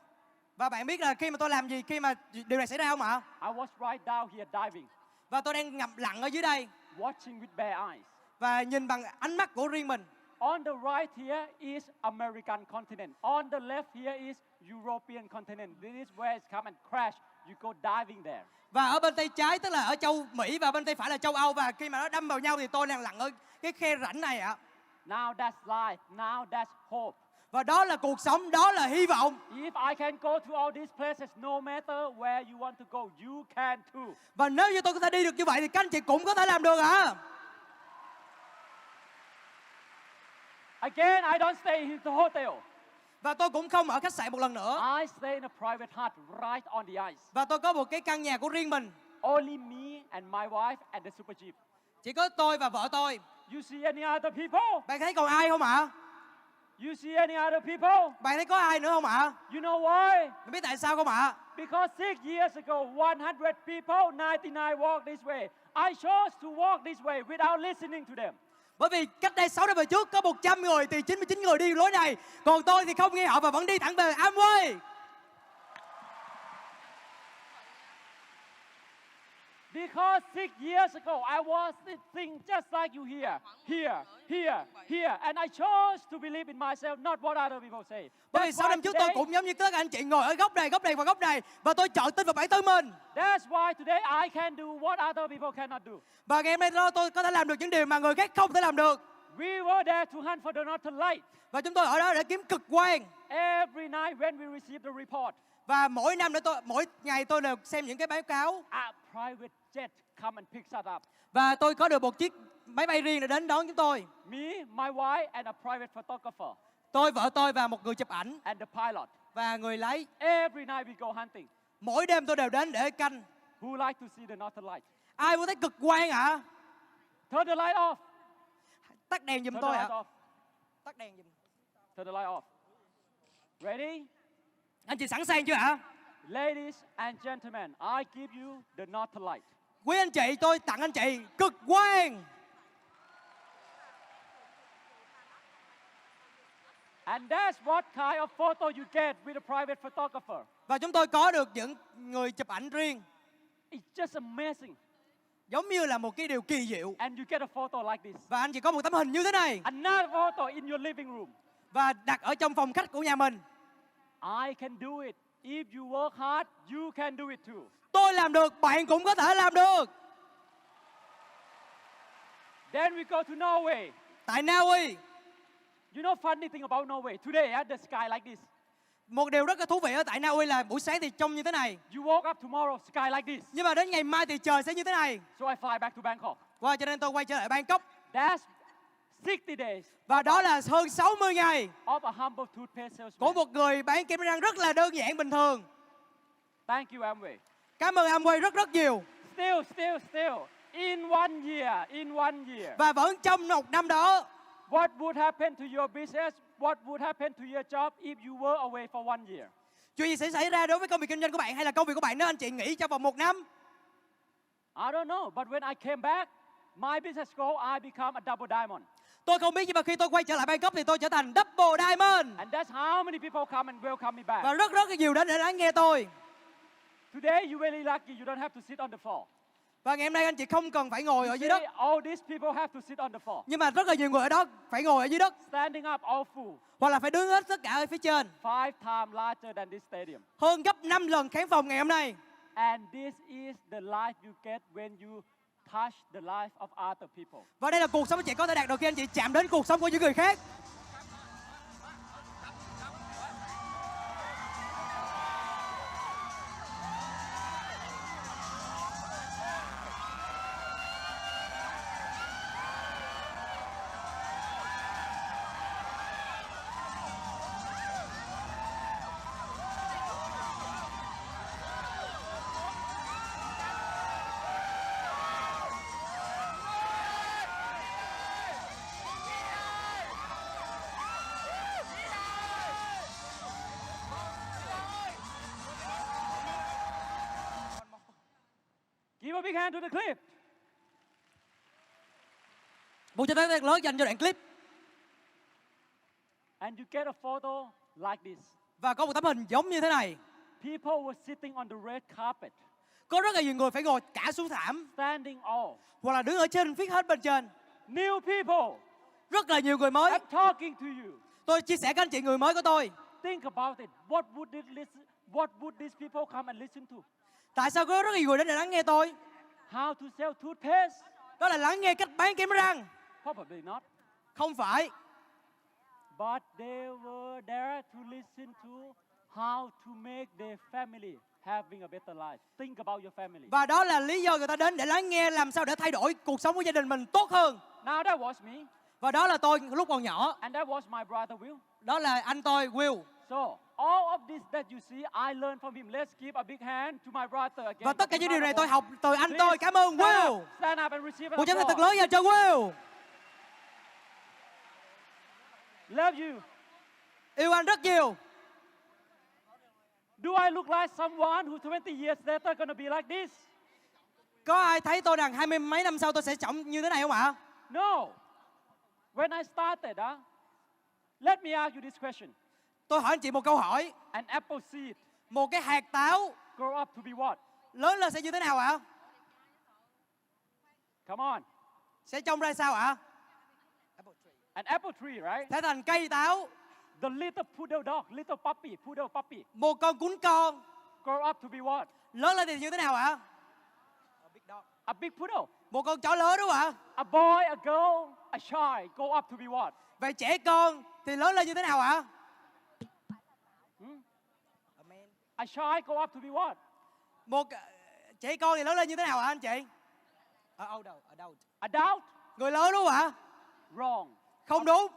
Và bạn biết là khi mà tôi làm gì khi mà điều này xảy ra không ạ? I was right down here diving, Và tôi đang ngậm lặng ở dưới đây watching with bare eyes. Và nhìn bằng ánh mắt của riêng mình On the right here is American continent. On the left here is European continent. This is where it's come and crash. You go diving there. Và ở bên tay trái tức là ở châu Mỹ và bên tay phải là châu Âu Và khi mà nó đâm vào nhau thì tôi đang lặn ở cái khe rãnh này ạ Now that's life. Now that's hope. Và đó là cuộc sống, đó là hy vọng If I can go to all these places, no matter where you want to go, you can too. Và nếu như tôi có thể đi được như vậy thì các anh chị cũng có thể làm được ạ Again, I don't stay in the hotel. Và tôi cũng không ở khách sạn một lần nữa I stay in a private hut right on the ice. Và tôi có một cái căn nhà của riêng mình Only me and my wife and the super jeep. Chỉ có tôi và vợ tôi You see any other people? Bạn thấy còn ai không ạ? You see any other people? Bạn thấy có ai nữa không ạ? You know why? Bạn biết tại sao không ạ? Because six years ago, 100 people, 99 walked this way. I chose to walk this way without listening to them. Bởi vì cách đây 6 năm về trước có 100 người thì 99 người đi lối này Còn tôi thì không nghe họ và vẫn đi thẳng về Amway Because six years ago, I was thinking just like you here, here, here, here. And I chose to believe in myself, not what other people say. Bởi vì That's 6 why năm trước tôi cũng giống như các anh chị ngồi ở góc này, góc này và góc này Và tôi chọn tin vào bản thân mình That's why today I can do what other people cannot do. Và ngày hôm nay tôi có thể làm được những điều mà người khác không thể làm được We were there to hunt for the northern light. Và chúng tôi ở đó để kiếm cực quang Every night when we receive the report, Và mỗi năm để tôi mỗi ngày tôi đều xem những cái báo cáo a private jet come and picks us up. Và tôi có được một chiếc máy bay riêng để đến đón chúng tôi Me, my wife, and a private photographer Tôi, vợ tôi và một người chụp ảnh and the pilot. và người lái Every night we go hunting. Mỗi đêm tôi đều đến để canh Who like to see the northern light? Ai muốn thấy cực quang ạ? Turn the light off. Tắt đèn giùm Turn tôi light off. Tắt đèn giùm Turn the light off. Ready? Anh chị sẵn sàng chưa ạ? Ladies and gentlemen, I give you the northern light. Quý anh chị tôi tặng anh chị cực quang And that's what kind of photo you get with a private photographer. Và chúng tôi có được những người chụp ảnh riêng It's just amazing. Giống như là một cái điều kỳ diệu And you get a photo like this. Và anh chỉ có một tấm hình như thế này Another photo in your living room. Và đặt ở trong phòng khách của nhà mình I can do it. If you work hard, you can do it too. Tôi làm được, bạn cũng có thể làm được Then we go to Norway. Tại Na Uy You know funny thing about Norway? Today, at the sky like this. Một điều rất là thú vị ở tại Na Uy là buổi sáng thì trông như thế này You woke up tomorrow, sky like this. Nhưng mà đến ngày mai thì trời sẽ như thế này So I fly back to Bangkok. Wow, cho nên tôi quay trở lại Bangkok That's 60 days Và đó là hơn 60 ngày of a humble toothpaste của salesman. một người bán kem đánh răng rất là đơn giản bình thường Thank you, Amway. Cảm ơn Amway rất rất nhiều Still, still, still. In one year, in one year. Và vẫn trong một năm đó What would happen to your business? What would happen to your job if you were away for one year? Chuyện gì sẽ xảy ra đối với công việc kinh doanh của bạn hay là công việc của bạn nếu anh chị nghỉ trong vòng một năm I don't know, but when I came back, my business goal, I become a double diamond. Tôi không biết nhưng mà khi tôi quay trở lại Bangkok thì tôi trở thành double diamond. And that's how many people come and welcome me back. Và rất rất nhiều đến để lắng nghe tôi. Today, you're really lucky you don't have to sit on the floor. Và ngày hôm nay anh chị không cần phải ngồi ở dưới đất. All these people have to sit on the floor. Nhưng mà rất là nhiều người ở đó phải ngồi ở dưới đất. Standing up, all full. Hoặc là phải đứng hết tất cả ở phía trên. Five times larger than this stadium. Hơn gấp 5 lần khán phòng ngày hôm nay. And this is the life you get when you touch the life of other people. Và đây là cuộc sống anh chị có thể đạt được khi anh chị chạm đến cuộc sống của những người khác. A big hand to the clip. Một cho thật lớn dành cho đoạn clip. And you get a photo like this. Và có một tấm hình giống như thế này. People were sitting on the red carpet, Có rất là nhiều người phải ngồi cả xuống thảm. standing all. Hoặc là đứng ở trên phía hết bên trên. New people, Rất là nhiều người mới. I'm talking to you. Tôi chia sẻ với anh chị người mới của tôi. Think about it. What would this listen, what would these people come and listen to? Tại sao có rất nhiều người đến để lắng nghe tôi? How to sell toothpaste? Đó là lắng nghe cách bán kem răng. Probably not. Không phải. But they were there to listen to how to make their family having a better life. Think about your family. Và đó là lý do người ta đến để lắng nghe làm sao để thay đổi cuộc sống của gia đình mình tốt hơn. Now that was me, Và đó là tôi lúc còn nhỏ. and that was my brother Will. Đó là anh tôi Will. So all of this that you see, I learned from him. Let's give a big hand to my brother again. Và tất cả những điều này tôi học từ anh tôi. Cảm ơn Will. stand up and receive an Một tràng thật applause. lớn dành cho Will. Love you. Yêu anh rất nhiều. Do I look like someone who 20 years later gonna be like this? Có ai thấy tôi rằng hai mươi mấy năm sau tôi sẽ trọng như thế này không ạ? No. When I started, huh, let me ask you this question. Tôi hỏi anh chị một câu hỏi. An apple seed Một cái hạt táo grow up to be what? lớn lên sẽ như thế nào ạ? Come on. Sẽ trông ra sao ạ? An apple tree, right? Sẽ thành cây táo. The little poodle dog, little puppy, poodle puppy, Một con cún con grow up to be what? lớn lên thì như thế nào ạ? A big poodle. Một con chó lớn đúng không ạ? A boy, a girl, a child grow up to be what? Vậy trẻ con thì lớn lên như thế nào ạ? A child grow up to be what? Một ờ, trẻ con thì lớn lên như thế nào ạ anh chị? Adult? Người lớn đúng không ạ? Wrong. Không đúng.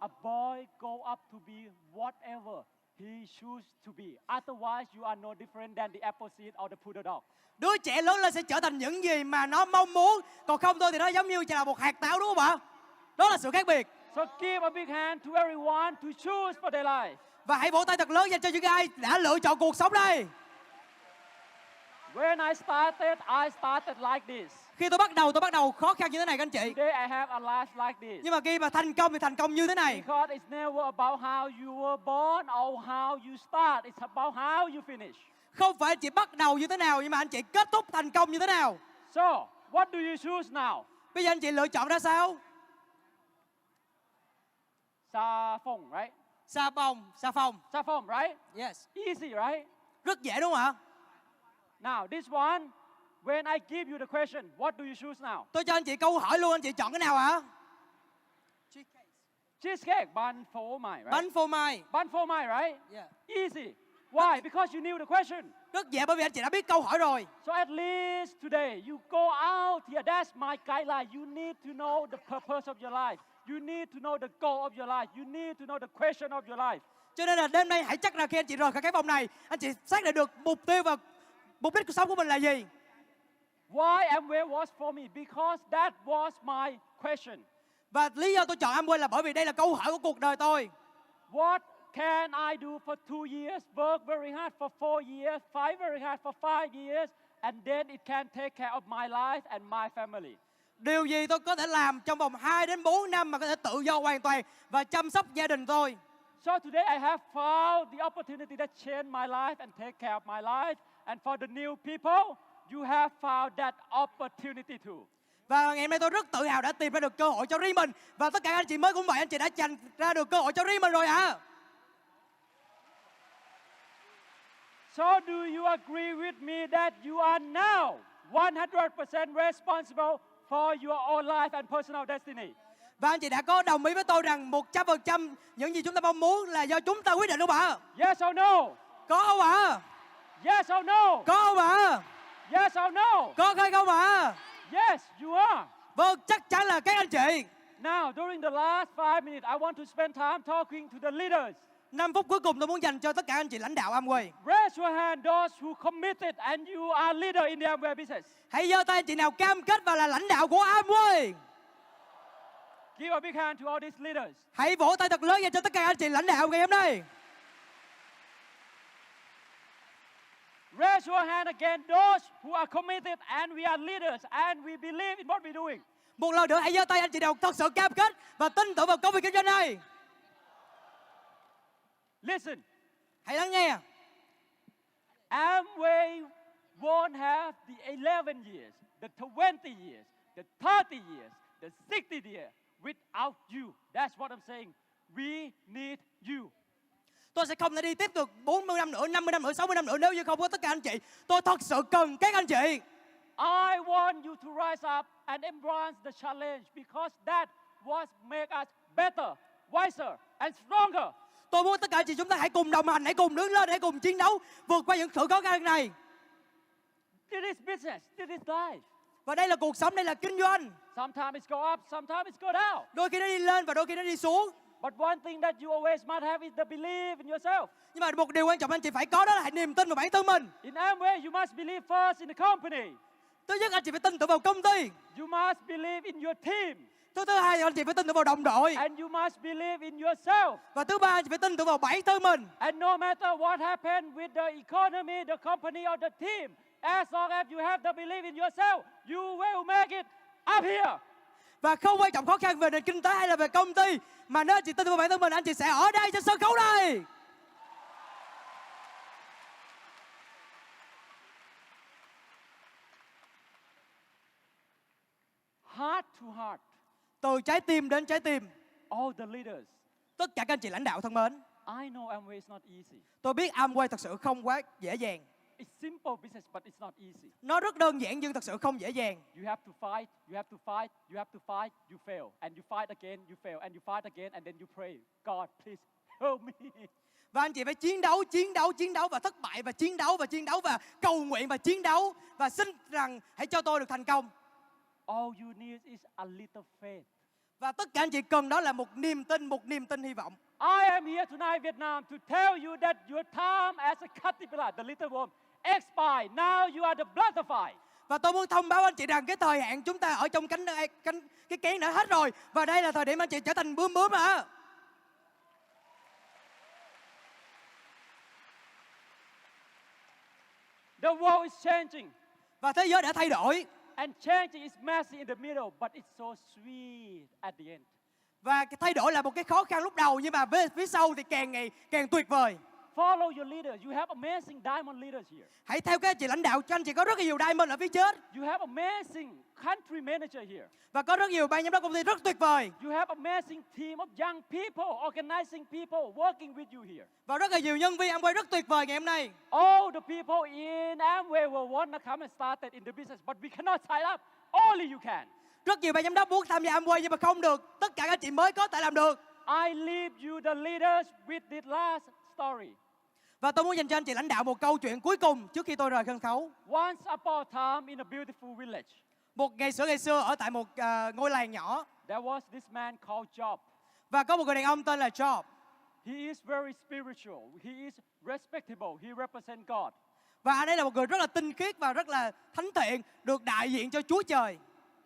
A boy grow up to be whatever he choose to be. Otherwise, you are no different than the apple seed or the poodle dog. Đứa trẻ lớn lên sẽ trở thành những gì mà nó mong muốn. Còn không thôi thì nó giống như là một hạt táo đúng không ạ? Đó là sự khác biệt. So give a big hand to everyone to choose for their life. Và hãy vỗ tay thật lớn dành cho những ai đã lựa chọn cuộc sống đây. When I started, I started like this. Khi tôi bắt đầu, tôi bắt đầu khó khăn như thế này các anh chị. Today I have a life like this. Nhưng mà khi mà thành công thì thành công như thế này. Because it's never about how you were born or how you start. It's about how you finish. Không phải chị bắt đầu như thế nào nhưng mà anh chị kết thúc thành công như thế nào. So, what do you choose now? Bây giờ anh chị lựa chọn ra sao? Sa phong, right? Xà bông, xà phòng. Sa phong, right? Yes. Easy, right? Rất dễ đúng không ạ? Now, this one, when I give you the question, what do you choose now? Tôi cho anh chị câu hỏi luôn, anh chị chọn cái nào ạ? Cheesecake, bun phô mai, right? Bánh phô mai. Bun phô mai, right? Yeah. Easy. Why? Because you knew the question. Rất dễ bởi vì anh chị đã biết câu hỏi rồi. So at least today, you go out here. That's my guideline. You need to know the purpose of your life. You need to know the goal of your life. You need to know the question of your life. Cho nên là đêm nay hãy chắc rằng khi anh chị rời khỏi cái phòng này, anh chị xác định được mục tiêu và mục đích cuộc sống của mình là gì. Why Amway was for me? Because that was my question. Và lý do tôi chọn Amway là bởi vì đây là câu hỏi của cuộc đời tôi. What can I do for two years? Work very hard for four years, fight very hard for five years, and then it can take care of my life and my family. Điều gì tôi có thể làm trong vòng 2 đến 4 năm mà có thể tự do hoàn toàn và chăm sóc gia đình tôi. So today I have found the opportunity that changed my life and take care of my life. And for the new people, you have found that opportunity too. Và ngày hôm nay tôi rất tự hào đã tìm ra được cơ hội cho riêng mình và tất cả anh chị mới cũng vậy anh chị đã dành ra được cơ hội cho riêng mình rồi ạ. À. So do you agree with me that you are now 100% responsible for your own life and personal destiny? Và anh chị đã có đồng ý với tôi rằng 100% những gì chúng ta mong muốn là do chúng ta quyết định không ạ? Yes or no? Có không ạ? Yes or no? Có không ạ? Yes or no? Có hay không ạ? Yes, you are. Vâng, chắc chắn là các anh chị. Now, during the last five minutes, I want to spend time talking to the leaders. 5 phút cuối cùng tôi muốn dành cho tất cả anh chị lãnh đạo Amway. Raise your hand, those who committed and you are leader in the Amway business. Hãy giơ tay anh chị nào cam kết và là lãnh đạo của Amway. Give a big hand to all these leaders. Hãy vỗ tay thật lớn dành cho tất cả anh chị lãnh đạo ngày hôm nay. Raise your hand again, those who are committed and we are leaders and we believe in what we're doing. Một lần nữa hãy giơ tay anh chị nào thật sự cam kết và tin tưởng vào công việc kinh doanh này. Listen, Hãy lắng nghe. Amway won't have the 11 years, the 20 years, the 30 years, the 60 years without you. That's what I'm saying. We need you. Tôi sẽ không thể đi tiếp được 40 năm nữa, 50 năm nữa, 60 năm nữa nếu như không có tất cả anh chị. Tôi thật sự cần các anh chị. I want you to rise up and embrace the challenge because that was make us better, wiser, and stronger. Tôi muốn tất cả anh chị chúng ta hãy cùng đồng hành, hãy cùng đứng lên, hãy cùng chiến đấu vượt qua những sự khó khăn này. This is business. This is life. Và đây là cuộc sống, đây là kinh doanh. Sometimes it's go up, sometimes it's go down. Đôi khi nó đi lên và đôi khi nó đi xuống. But one thing that you always must have is the belief in yourself. Nhưng mà một điều quan trọng anh chị phải có đó là niềm tin vào bản thân mình. In Amway, you must believe first in the company. Thứ nhất anh chị phải tin tưởng vào công ty. You must believe in your team. Thứ thứ hai anh chị phải tin tưởng vào đồng đội. And you must believe in yourself. Và thứ ba anh chị phải tin tưởng vào bản thân mình. And no matter what happened with the economy, the company, or the team, as long as you have the belief in yourself, you will make it up here. Và không quan trọng khó khăn về nền kinh tế hay là về công ty Mà nếu anh chị tin vào bản thân mình Anh chị sẽ ở đây trên sân khấu này Heart to heart, Từ trái tim đến trái tim all the leaders. Tất cả các anh chị lãnh đạo thân mến I know Amway is not easy. Tôi biết Amway thật sự không quá dễ dàng It's simple business, but it's not easy. Nó rất đơn giản nhưng thật sự không dễ dàng You have to fight, you have to fight, you have to fight, you fail. And you fight again, you fail. And you fight again, and then you pray, God, please help me. Và anh chị phải chiến đấu, chiến đấu, chiến đấu Và thất bại và chiến đấu và chiến đấu Và cầu nguyện và chiến đấu Và xin rằng hãy cho tôi được thành công All you need is a little faith. Và tất cả anh chị cần đó là một niềm tin Một niềm tin hy vọng I am here tonight, Vietnam, to tell you that your time as a caterpillar, the little worm, expired. Now you are the butterfly. Và tôi muốn thông báo anh chị rằng cái thời hạn chúng ta ở trong cánh cánh cái kén đã hết rồi và đây là thời điểm anh chị trở thành bướm bướm ạ. The world is changing. Và thế giới đã thay đổi And change is messy in the middle, but it's so sweet at the end. và cái thay đổi là một cái khó khăn lúc đầu nhưng mà phía sau thì càng ngày càng tuyệt vời. Follow your leaders. You have amazing diamond leaders here. Hãy theo các anh chị lãnh đạo cho anh chị có rất nhiều diamond ở phía trước You have amazing country manager here. và có rất nhiều ban giám đốc công ty rất tuyệt vời You have amazing team of young people, organizing people, working with you here. và rất là nhiều nhân viên Amway rất tuyệt vời ngày hôm nay. All the people in Amway will want to come and start it in the business, but we cannot sign up. Only you can. Rất nhiều ban giám đốc muốn tham gia Amway nhưng mà không được. Tất cả các chị mới có thể làm được. I leave you, the leaders, with this last story. Và tôi muốn dành cho anh chị lãnh đạo một câu chuyện cuối cùng trước khi tôi rời sân khấu. Once upon a time in a beautiful village, Một ngày xưa ngày xưa ở tại một à, ngôi làng nhỏ there was this man called Job. và có một người đàn ông tên là Job He is very spiritual. He is respectable. He represents God. và anh ấy là một người rất là tinh khiết và rất là thánh thiện được đại diện cho Chúa Trời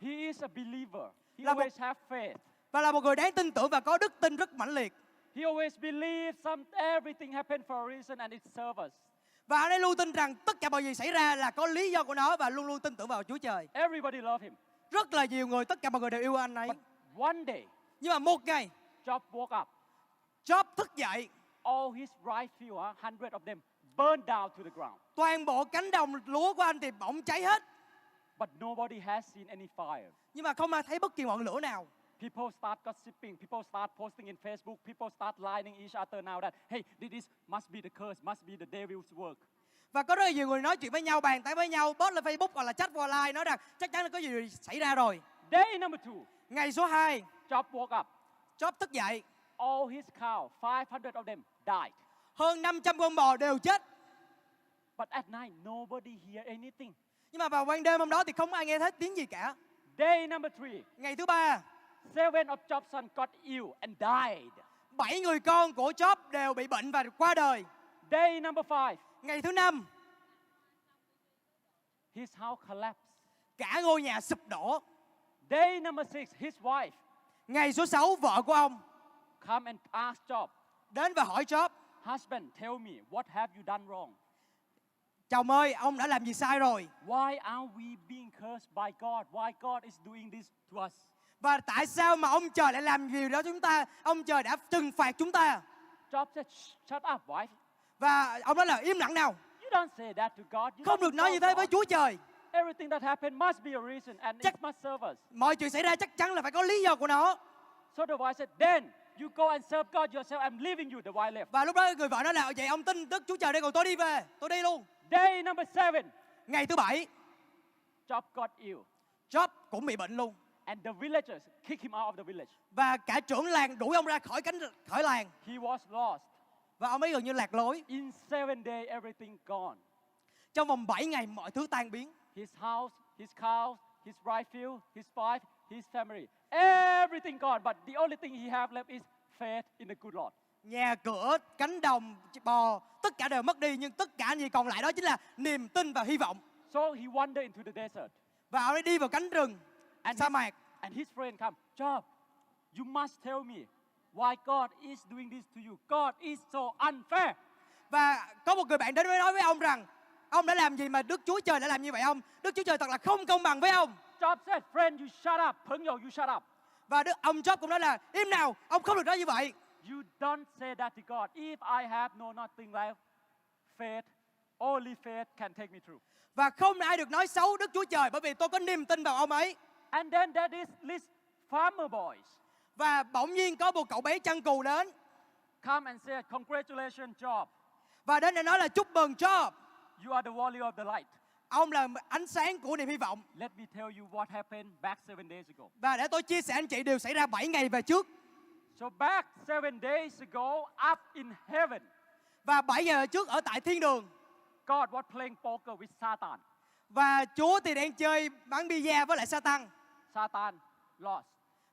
He is a believer. He Là một- always have faith. và là một người đáng tin tưởng và có đức tin rất mãnh liệt He always believes some everything happened for a reason and it serves us. Và anh ấy luôn tin rằng tất cả mọi gì xảy ra là có lý do của nó và luôn luôn tin tưởng vào Chúa Trời. Everybody love him. Rất là nhiều người, tất cả mọi người đều yêu anh ấy. But one day, Nhưng mà một ngày, Job woke up. Job thức dậy, All his rice field, uh, hundred of them, burned down to the ground. toàn bộ cánh đồng lúa của anh thì bỗng cháy hết. But nobody has seen any fire. Nhưng mà không ai thấy bất kỳ ngọn lửa nào. People start gossiping. People start posting in Facebook. People start lying each other now that, hey, this must be the curse, must be the devil's work. Và có rất là nhiều người nói chuyện với nhau, bàn tán với nhau, post lên Facebook hoặc là chat qua like nói rằng chắc chắn là có gì xảy ra rồi. Day number two, Ngày số 2, Job woke up. Job thức dậy, All his cow, 500 of them, died. hơn 500 con bò đều chết. But at night, nobody hear anything. Nhưng mà vào ban đêm hôm đó thì không ai nghe thấy tiếng gì cả. Day number three, Ngày thứ ba, seven of Job's son got ill and died. bảy người con của Job đều bị bệnh và qua đời. Day number five, Ngày thứ năm, his house collapsed. cả ngôi nhà sụp đổ. Day number six, his wife Ngày số 6, vợ của ông come and ask Job, đến và hỏi Job, husband, tell me, what have you done wrong? chồng ơi, ông đã làm gì sai rồi? Why are we being cursed by God? Why God is doing this to us? Và tại sao mà ông trời lại làm điều đó chúng ta? Ông trời đã trừng phạt chúng ta. "Shh, shut up, wife. Và ông nói là im lặng nào. You don't say that to God. You Không được nói như thế với. Chúa Trời. Everything that happened must be a reason and Chắc- it must serve us. Mọi chuyện xảy ra chắc chắn là phải có lý do của nó. So the wife said, then you go and serve God yourself. I'm leaving you. The wife left. Và lúc đó người vợ nói là vậy ông tin Đức Chúa Trời đây còn tôi đi về. Tôi đi luôn. Day number seven, Ngày thứ bảy, Job got ill. Job cũng bị bệnh luôn. And the villagers kicked him out of the village. Và cả trưởng làng đuổi ông ra khỏi cánh khỏi làng. He was lost. Và ông ấy gần như lạc lối. In seven days, everything gone. Trong vòng 7 ngày mọi thứ tan biến. His house, his cows, his rice field, his wife, his family. Everything gone. But the only thing he have left is faith in the good Lord. Nhà cửa, cánh đồng, bò, tất cả đều mất đi. Nhưng tất cả gì còn lại đó chính là niềm tin và hy vọng. So he wandered into the desert. Và ông ấy đi vào cánh rừng, And sa his, mạc. and his friend come, Job, you must tell me why God is doing this to you. God is so unfair. Và có một người bạn đến với nói với ông rằng Ông đã làm gì mà Đức Chúa Trời đã làm như vậy ông Đức Chúa Trời thật là không công bằng với ông Job said, friend, you shut up. Peng Yo, you shut up. Và Đức, ông Job cũng nói là Im nào, ông không được nói như vậy You don't say that to God. If I have no nothing like faith, only faith can take me through. Và không ai được nói xấu Đức Chúa Trời Bởi vì tôi có niềm tin vào ông ấy And then there is this farmer boys Và bỗng nhiên có một cậu bé chăn cừu đến come and say, congratulations, Job. Và đến để nói là chúc mừng Job You are the warrior of the light. Ông là ánh sáng của niềm hy vọng Let me tell you what happened back seven days ago. Và để tôi chia sẻ anh chị điều xảy ra 7 ngày về trước So back seven days ago, up in heaven, Và 7 ngày về trước ở tại thiên đường God was playing poker with Satan. Và Chúa thì đang chơi bắn bia với lại Satan Satan lost.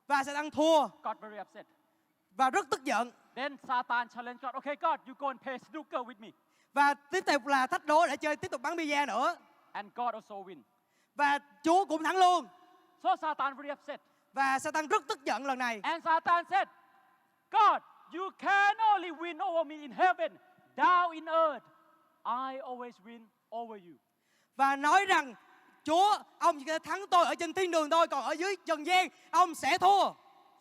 Và Satan thua Got very upset. Và rất tức giận Then Satan challenged God, okay, God, you go and play snooker with me. Và tiếp tục là thách đố để chơi tiếp tục bắn bia nữa And God also win. Và Chúa cũng thắng luôn So Satan very upset. Và Satan rất tức giận lần này And Satan said, God, you can only win over me in heaven. Down in earth, I always win over you. Và nói rằng Chúa, ông chỉ thể thắng tôi ở trên thiên đường thôi Còn ở dưới trần gian, ông sẽ thua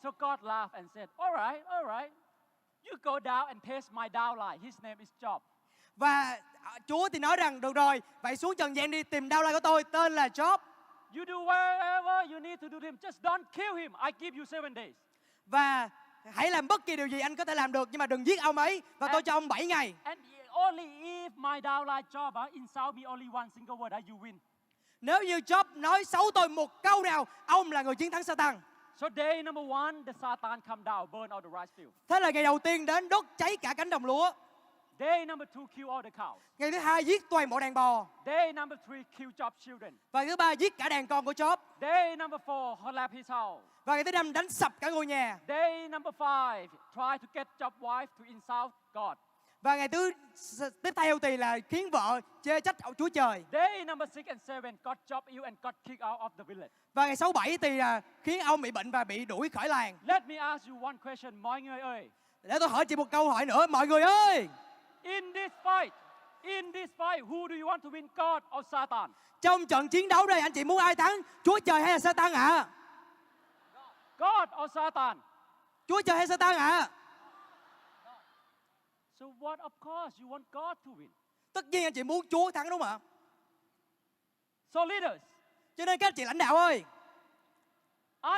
So God laughed and said, all right, all right. You go down and test my downline. His name is Job. Và à, Chúa thì nói rằng được rồi Vậy xuống trần gian đi tìm đau lai của tôi Tên là Job You do whatever you need to do to him. Just don't kill him. I give you seven days. Và hãy làm bất kỳ điều gì anh có thể làm được Nhưng mà đừng giết ông ấy Và tôi cho ông 7 ngày And only if my downline Job insult me only one single word, uh, you win. Nếu như Job nói xấu tôi một câu nào Ông là người chiến thắng Satan So day number one, the Satan come down, burn out the rice field. Thế là ngày đầu tiên đến đốt cháy cả cánh đồng lúa Day number two, kill all the cows. Ngày thứ hai giết toàn bộ đàn bò Day number three, kill Job's children. Và thứ ba giết cả đàn con của Job Day number four, collapse his house. Và ngày thứ năm đánh sập cả ngôi nhà Day number five, try to get Job's wife to insult God. Và ngày thứ tiếp theo thì là khiến vợ chê trách Chúa Trời Day number six and seven, got Job ill and got kicked out of the village. Và ngày 6 7 thì à, khiến ông bị bệnh và bị đuổi khỏi làng Let me ask you one question, mọi người ơi. Để tôi hỏi chị một câu hỏi nữa Mọi người ơi In this fight, In this fight, who do you want to win, God or Satan? Trong trận chiến đấu này anh chị muốn ai thắng? Chúa Trời hay là Satan ạ? God or Satan? Chúa Trời hay Satan ạ? So what? Of course, you want God to win. Tất nhiên anh chị muốn Chúa thắng đúng không ạ? So leaders, Cho nên các anh chị lãnh đạo ơi,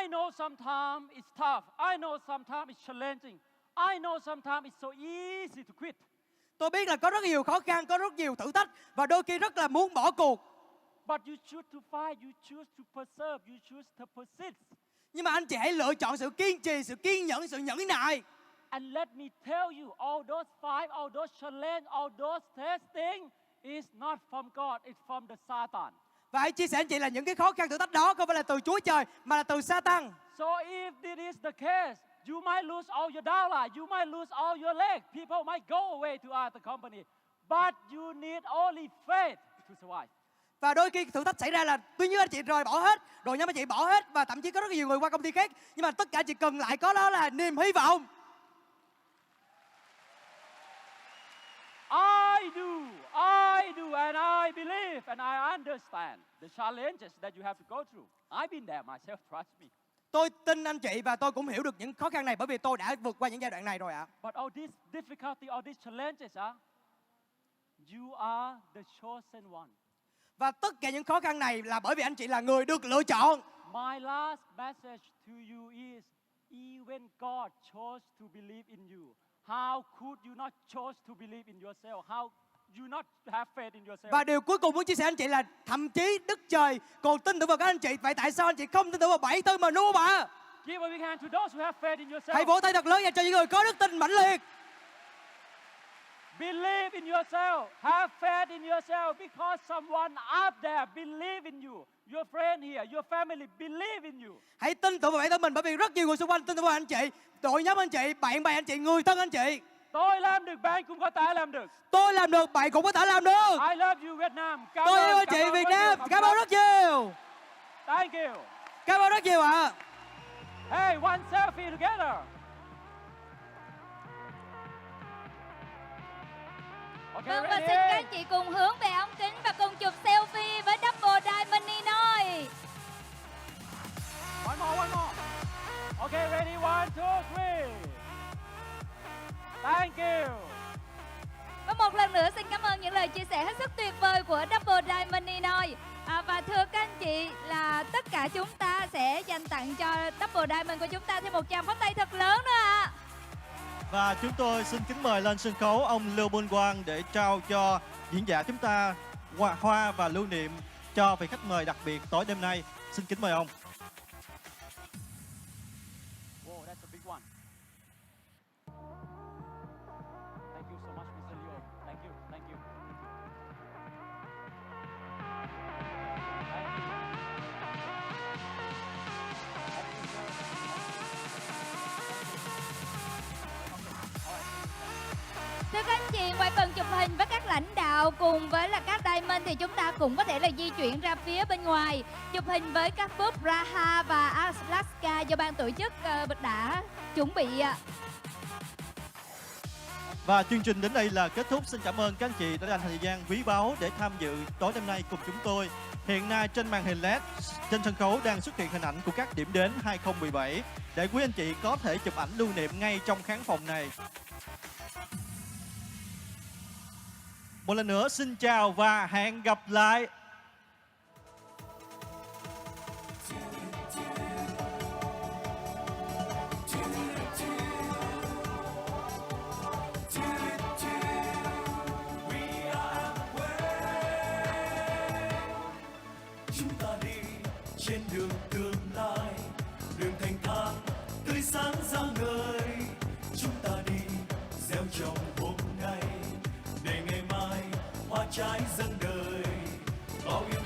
I know sometimes it's tough. I know sometimes it's challenging. I know sometimes it's so easy to quit. tôi biết là có rất nhiều khó khăn, có rất nhiều thử thách và đôi khi rất là muốn bỏ cuộc. But you choose to fight, you choose to preserve, you choose to persist. Nhưng mà anh chị hãy lựa chọn sự kiên trì, sự kiên nhẫn, sự nhẫn nại. And let me tell you, all those fight, all those challenge, all those testing is not from God, it's from the Satan. Và hãy chia sẻ anh chị là những cái khó khăn thử thách đó không phải là từ Chúa Trời mà là từ Satan. So if this is the case, you might lose all your downline, you might lose all your leg. People might go away to other company. But you need only faith to survive. Và đôi khi thử thách xảy ra là tuy nhiên anh chị rời bỏ hết, rồi nhóm anh chị bỏ hết và thậm chí có rất nhiều người qua công ty khác. Nhưng mà tất cả chị cần lại có đó là niềm hy vọng. I do, I do, and I believe, and I understand the challenges that you have to go through. I've been there myself, trust me. Tôi tin anh chị và tôi cũng hiểu được những khó khăn này bởi vì tôi đã vượt qua những giai đoạn này rồi ạ. But all these difficulty, all these challenges, ah, you are the chosen one. Và tất cả những khó khăn này là bởi vì anh chị là người được lựa chọn. My last message to you is even God chose to believe in you. How could you not chose to believe in yourself? How you not have faith in yourself? Và điều cuối cùng muốn chia sẻ anh chị là thậm chí Đức Trời còn tin tưởng vào các anh chị. Vậy tại sao anh chị không tin tưởng vào bảy tư mà đúng không ạ? Give a big hand to those who have faith in yourself. Hãy vỗ tay thật lớn dành cho những người có đức tin mãnh liệt. Believe in yourself. Have faith in yourself because someone up there believe in you. Your friend here, your family believe in you. Hãy tin tưởng vào bản thân mình bởi vì rất nhiều người xung quanh tin tưởng vào anh chị. Đội nhóm anh chị, bạn bè anh chị, người thân anh chị. Tôi làm được, bạn cũng có thể làm được. Tôi làm được, bạn cũng có thể làm được. I love you Việt Nam. Cảm Tôi yêu anh chị Việt. Nam. Cảm ơn rất nhiều. Thank you. Cảm ơn rất nhiều ạ. Hey, one selfie together. Okay, Vâng và ready? xin các anh chị cùng hướng về ống kính và cùng chụp selfie với Double Diamond Ninoy. One more, one more. Okay, ready? One, two, three. Thank you. Và một lần nữa xin cảm ơn những lời chia sẻ hết sức tuyệt vời của Double Diamond Ninoy. À, và thưa các anh chị là tất cả chúng ta sẽ dành tặng cho Double Diamond của chúng ta thêm một tràng pháo tay thật lớn nữa ạ. Và chúng tôi xin kính mời lên sân khấu ông Lưu Bôn Quang để trao cho diễn giả chúng ta hoa và lưu niệm cho vị khách mời đặc biệt tối đêm nay. Xin kính mời ông. Các cùng với là các diamond thì chúng ta cũng có thể là di chuyển ra phía bên ngoài chụp hình với các búp Raha và Alaska do ban tổ chức ờ, đã chuẩn bị ạ. Và chương trình đến đây là kết thúc. Xin cảm ơn các anh chị đã dành thời gian quý báu để tham dự tối đêm nay cùng chúng tôi. Hiện nay trên màn hình LED, trên sân khấu đang xuất hiện hình ảnh của các điểm đến 2017 để quý anh chị có thể chụp ảnh lưu niệm ngay trong khán phòng này. Một lần nữa xin chào và hẹn gặp lại. Trái dâng đời. Bao yêu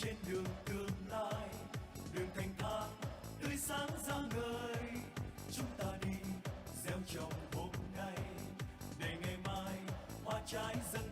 trên đường tương lai, đường thành thang tươi sáng rạng ngời. Chúng ta đi gieo trồng hôm nay, để ngày mai, hoa trái dâng